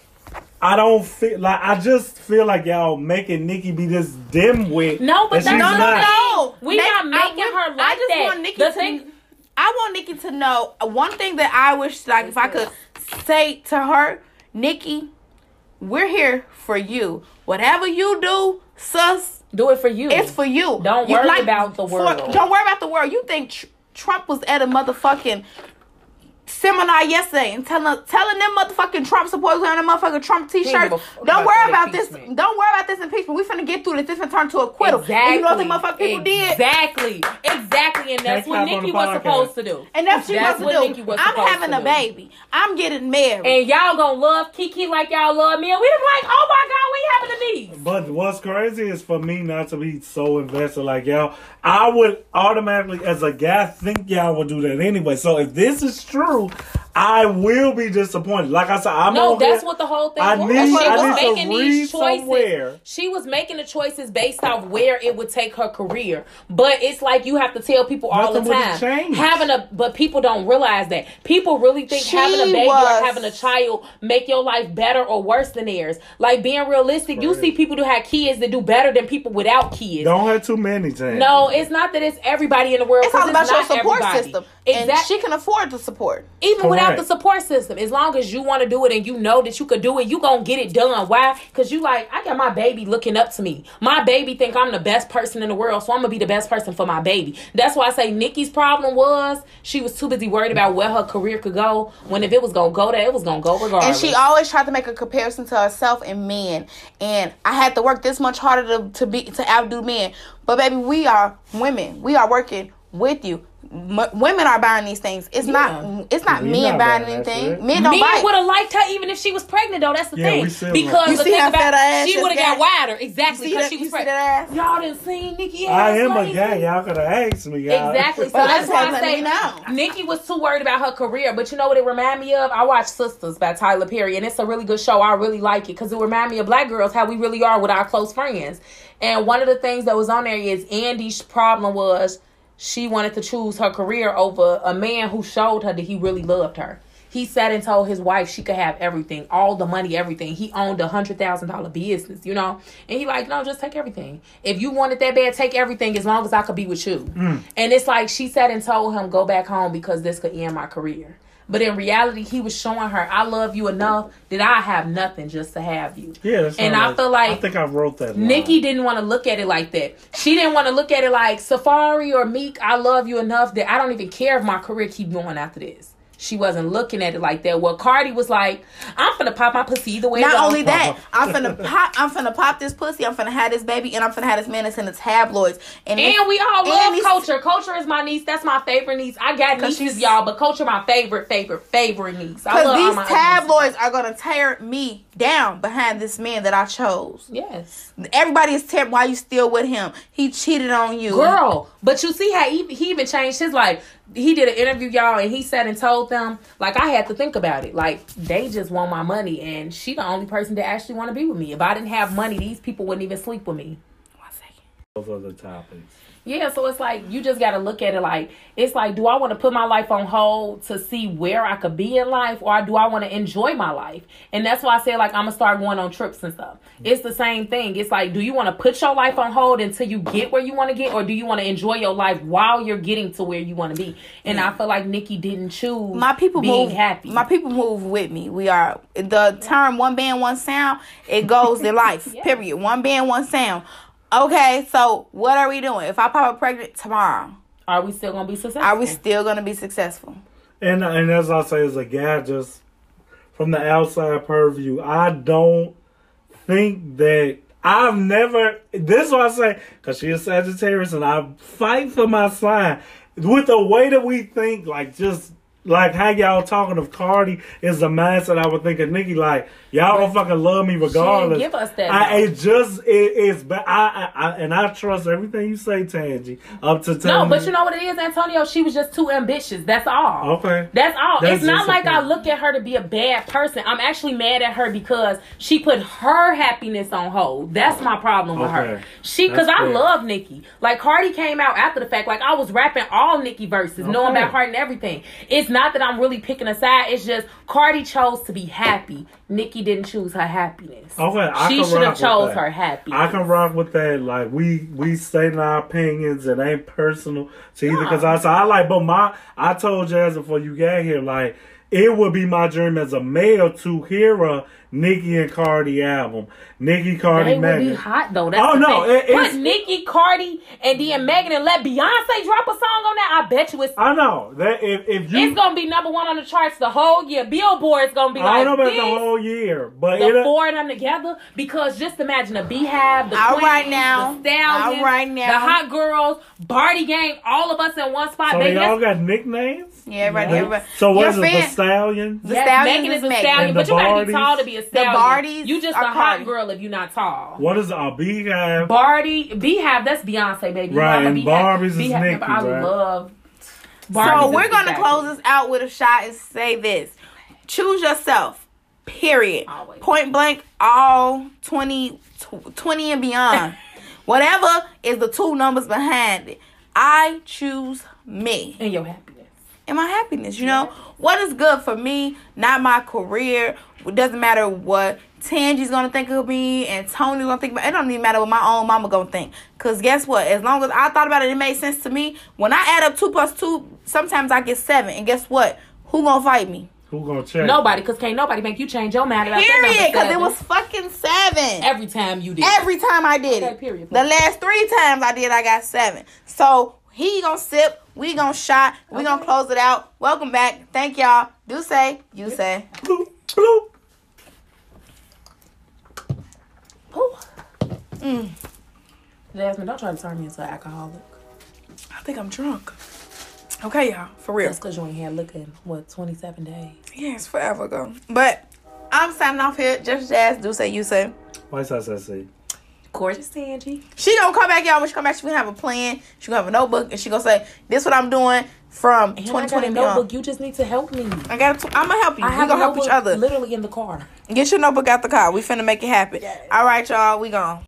I don't feel like I just feel like y'all making Nicki be this dimwit. No, but that's she's No, no, not. no. We Make- not making want- her like I just that. want Nicki The to. thing- I want Nicki to know uh, one thing that I wish, like, if I could say to her, Nicki, we're here for you. Whatever you do, sus, Do it for you. it's for you. Don't You worry about the for- world. don't worry about the world. You think tr- Trump was at a motherfucking seminar yesterday and telling telling them motherfucking Trump supporters wearing a motherfucking Trump t-shirts. Don't about worry about this. Don't worry about this impeachment. We finna get through this. This finna turn to a acquittal. And you know what the motherfucking people did? Exactly. Exactly. And that's Take what Nicki was supposed to do. And that's what you're That's supposed what to Nicki do. was I'm having a baby. I'm getting married. And y'all gonna love Kiki like y'all love me. And we just like, oh my God, we having a niece. But what's crazy is for me not to be so invested like y'all. I would automatically, as a guy, think y'all would do that anyway. So if this is true, wow I will be disappointed. Like I said, I'm not No, that's here- what the whole thing I was. need- she I was need to making read these choices. somewhere. She was making the choices based off where it would take her career. But it's like you have to tell people all the Nothing would've time. Having a but people don't realize that. People really think She having a baby was- or having a child make your life better or worse than theirs. Like being realistic, you see people who have kids that do better than people without kids. Don't have too many things. No, it's not that it's everybody in the world. it's all 'cause about your support everybody. system. And Exactly. she can afford the support. Even without have Right. the support system. As long as you want to do it and you know that you could do it, you gonna get it done. Why? Because you like, I got my baby looking up to me. My baby think I'm the best person in the world, so I'm gonna be the best person for my baby. That's why I say Nicki's problem was she was too busy worried about where her career could go. When if it was gonna go there, it was gonna go regardless. And she always tried to make a comparison to herself and men. And I had to work this much harder to, to be to outdo men. But baby, we are women. We are working with you. M- women are buying these things. It's not. It's not We men not buying buying anything. shit. Men don't buy. Men it. would have liked her even if she was pregnant, though. That's the Yeah, we thing. Because You the see thing about ass she would have got got? wider. Exactly because she was pregnant. ass? Y'all didn't see Nicki I ass am a lady. guy. Y'all could have asked me. Y'all. Exactly. So But that's I why I say me know. Nicki was too worried about her career. But you know what it reminded me of? I watched Sisters by Tyler Perry, and it's a really good show. I really like it because it reminded me of Black girls how we really are with our close friends. And one of the things that was on there is Andy's problem was she wanted to choose her career over a man who showed her that he really loved her. He sat and told his wife she could have everything, all the money, everything. He owned a hundred thousand dollar business, you know. And he like, no, just take everything. If you want it that bad, take everything as long as I could be with you. Mm. And it's like she sat and told him, go back home because this could end my career. But in reality, he was showing her, I love you enough that I have nothing just to have you. Yeah, that's and I feel like I think I wrote that. line. Nicki didn't want to look at it like that. She didn't want to look at it like Safaree or Meek. I love you enough that I don't even care if my career keep going after this. She wasn't looking at it like that. Well, Cardi was like, "I'm finna pop my pussy either way." Not goes." only that, I'm finna pop. I'm finna pop this pussy. I'm finna have this baby, and I'm finna have this man that's in the tabloids. And, And we all and love Culture. Culture is my niece. That's my favorite niece. I got nieces, she's- y'all, but Culture my favorite, favorite, favorite niece. Because these my nieces. tabloids are gonna tear me down behind this man that I chose. Yes. Everybody is tearing. Why you still with him? He cheated on you, Girl, but you see how he, he even changed his life. He did an interview, y'all, and he sat and told them, like, I had to think about it. Like, they just want my money, and she the only person that actually want to be with me. If I didn't have money, these people wouldn't even sleep with me. One second. Those are the topics. Yeah, so it's like you just got to look at it like it's like, do I want to put my life on hold to see where I could be in life, or do I want to enjoy my life? And that's why I said like I'm gonna start going on trips and stuff. It's the same thing. It's like, do you want to put your life on hold until you get where you want to get, or do you want to enjoy your life while you're getting to where you want to be? And I feel like Nicki didn't choose My people being move happy. My people move with me. We are the term one band, one sound. It goes in life. Yeah. Period. One band, one sound. Okay, so what are we doing? If I pop up pregnant tomorrow, Are we still gonna be successful? are we still gonna be successful? And and as I say, as a guy, just from the outside purview, I don't think that I've never. This is what I say because she is Sagittarius, and I fight for my sign with the way that we think. Like just like how y'all talking of Cardi is the mindset I would think of Nicki. Like y'all don't fucking love me regardless. give us that, I, it just it is. But I, I, I and I trust everything you say, Tangy. Up to no, telling but you know what it is, Antonio? She was just too ambitious. That's all. Okay. That's all. That's it's not like I look at her to be a bad person. I'm actually mad at her because she put her happiness on hold. That's my problem with her. She, because I love Nicki. Like Cardi came out after the fact. Like I was rapping all Nicki verses, knowing Okay. about her and everything. It's not that I'm really picking a side. It's just Cardi chose to be happy. Nicki didn't choose her happiness. Okay, I she should have chose her happiness. I can rock with that. Like we we stating our opinions. It ain't personal to either. Because I so I like, but my I told Jazz before you got here, like it would be my dream as a male to hear a Nicki and Cardi album. Nicki, Cardi, They would be hot though. That's Oh, the no, thing. it- it's- Put Nicki, Cardi, and then Megan and let Beyonce drop a song on that. I bet you it's I know that if if you it's gonna be number one on the charts the whole year. Billboard's gonna be I like don't know about this. the whole year, but the it, four of them together because just imagine the BeyHive, the All Queens, right now. the Stallions, All right now. the Hot Girls, Bardi Gang, all of us in one spot. so baby, they all got nicknames. Yeah, right. They- everybody. So what is Your is it? The Stallion. The yes, Stallions Megan is is a Megan. stallion, but you gotta be tall to be a stallion. Bardys you just are a hot Cardi. girl if you're not tall. What is a BeyHive? Bardi, BeyHive, that's Beyonce, baby. You Right, know, and Barbies is Beehive- Nicki, I right? love. So we're gonna close this out with a shot and say this: choose yourself. Period. Always. Point blank. All 20, 20 and beyond. Whatever is the two numbers behind it. I choose me and your happiness. And my happiness. You know what is good for me, not my career. It doesn't matter what Tangi's gonna think of me and Tony's gonna think about. It don't even matter what my own mama gonna think. Cause guess what? As long as I thought about it, it made sense to me. When I add up two plus two, sometimes I get seven. And guess what? Who gonna fight me? Who gonna change? Nobody, because can't nobody make you change your mind about that number Period. Because it was fucking seven. every time you did. Every time I did Okay, it. period. The last three times I did, I got seven. So he gonna sip, we gonna shot, we gonna close it out. Welcome back. Thank y'all. Do say, you say. Bloop, bloop. Ooh. Mm, Jasmine, don't try to turn me into an alcoholic. I think I'm drunk. Okay, y'all. For real. That's because you ain't had liquor in, what, 27 days. Yeah, it's forever ago. But I'm signing off here. Just Jazz. Do say, you say. Why is that say? Gorgeous Angie. She gonna come back, y'all. When she come back, she gonna have a plan. She gonna have a notebook, and she gonna say, "This what I'm doing from And 2020 I got a notebook. You just need to help me. I got. to I'm gonna help you. I we gonna help each other. literally in the car. Get your notebook out the car. We finna make it happen. All right, y'all. We gone.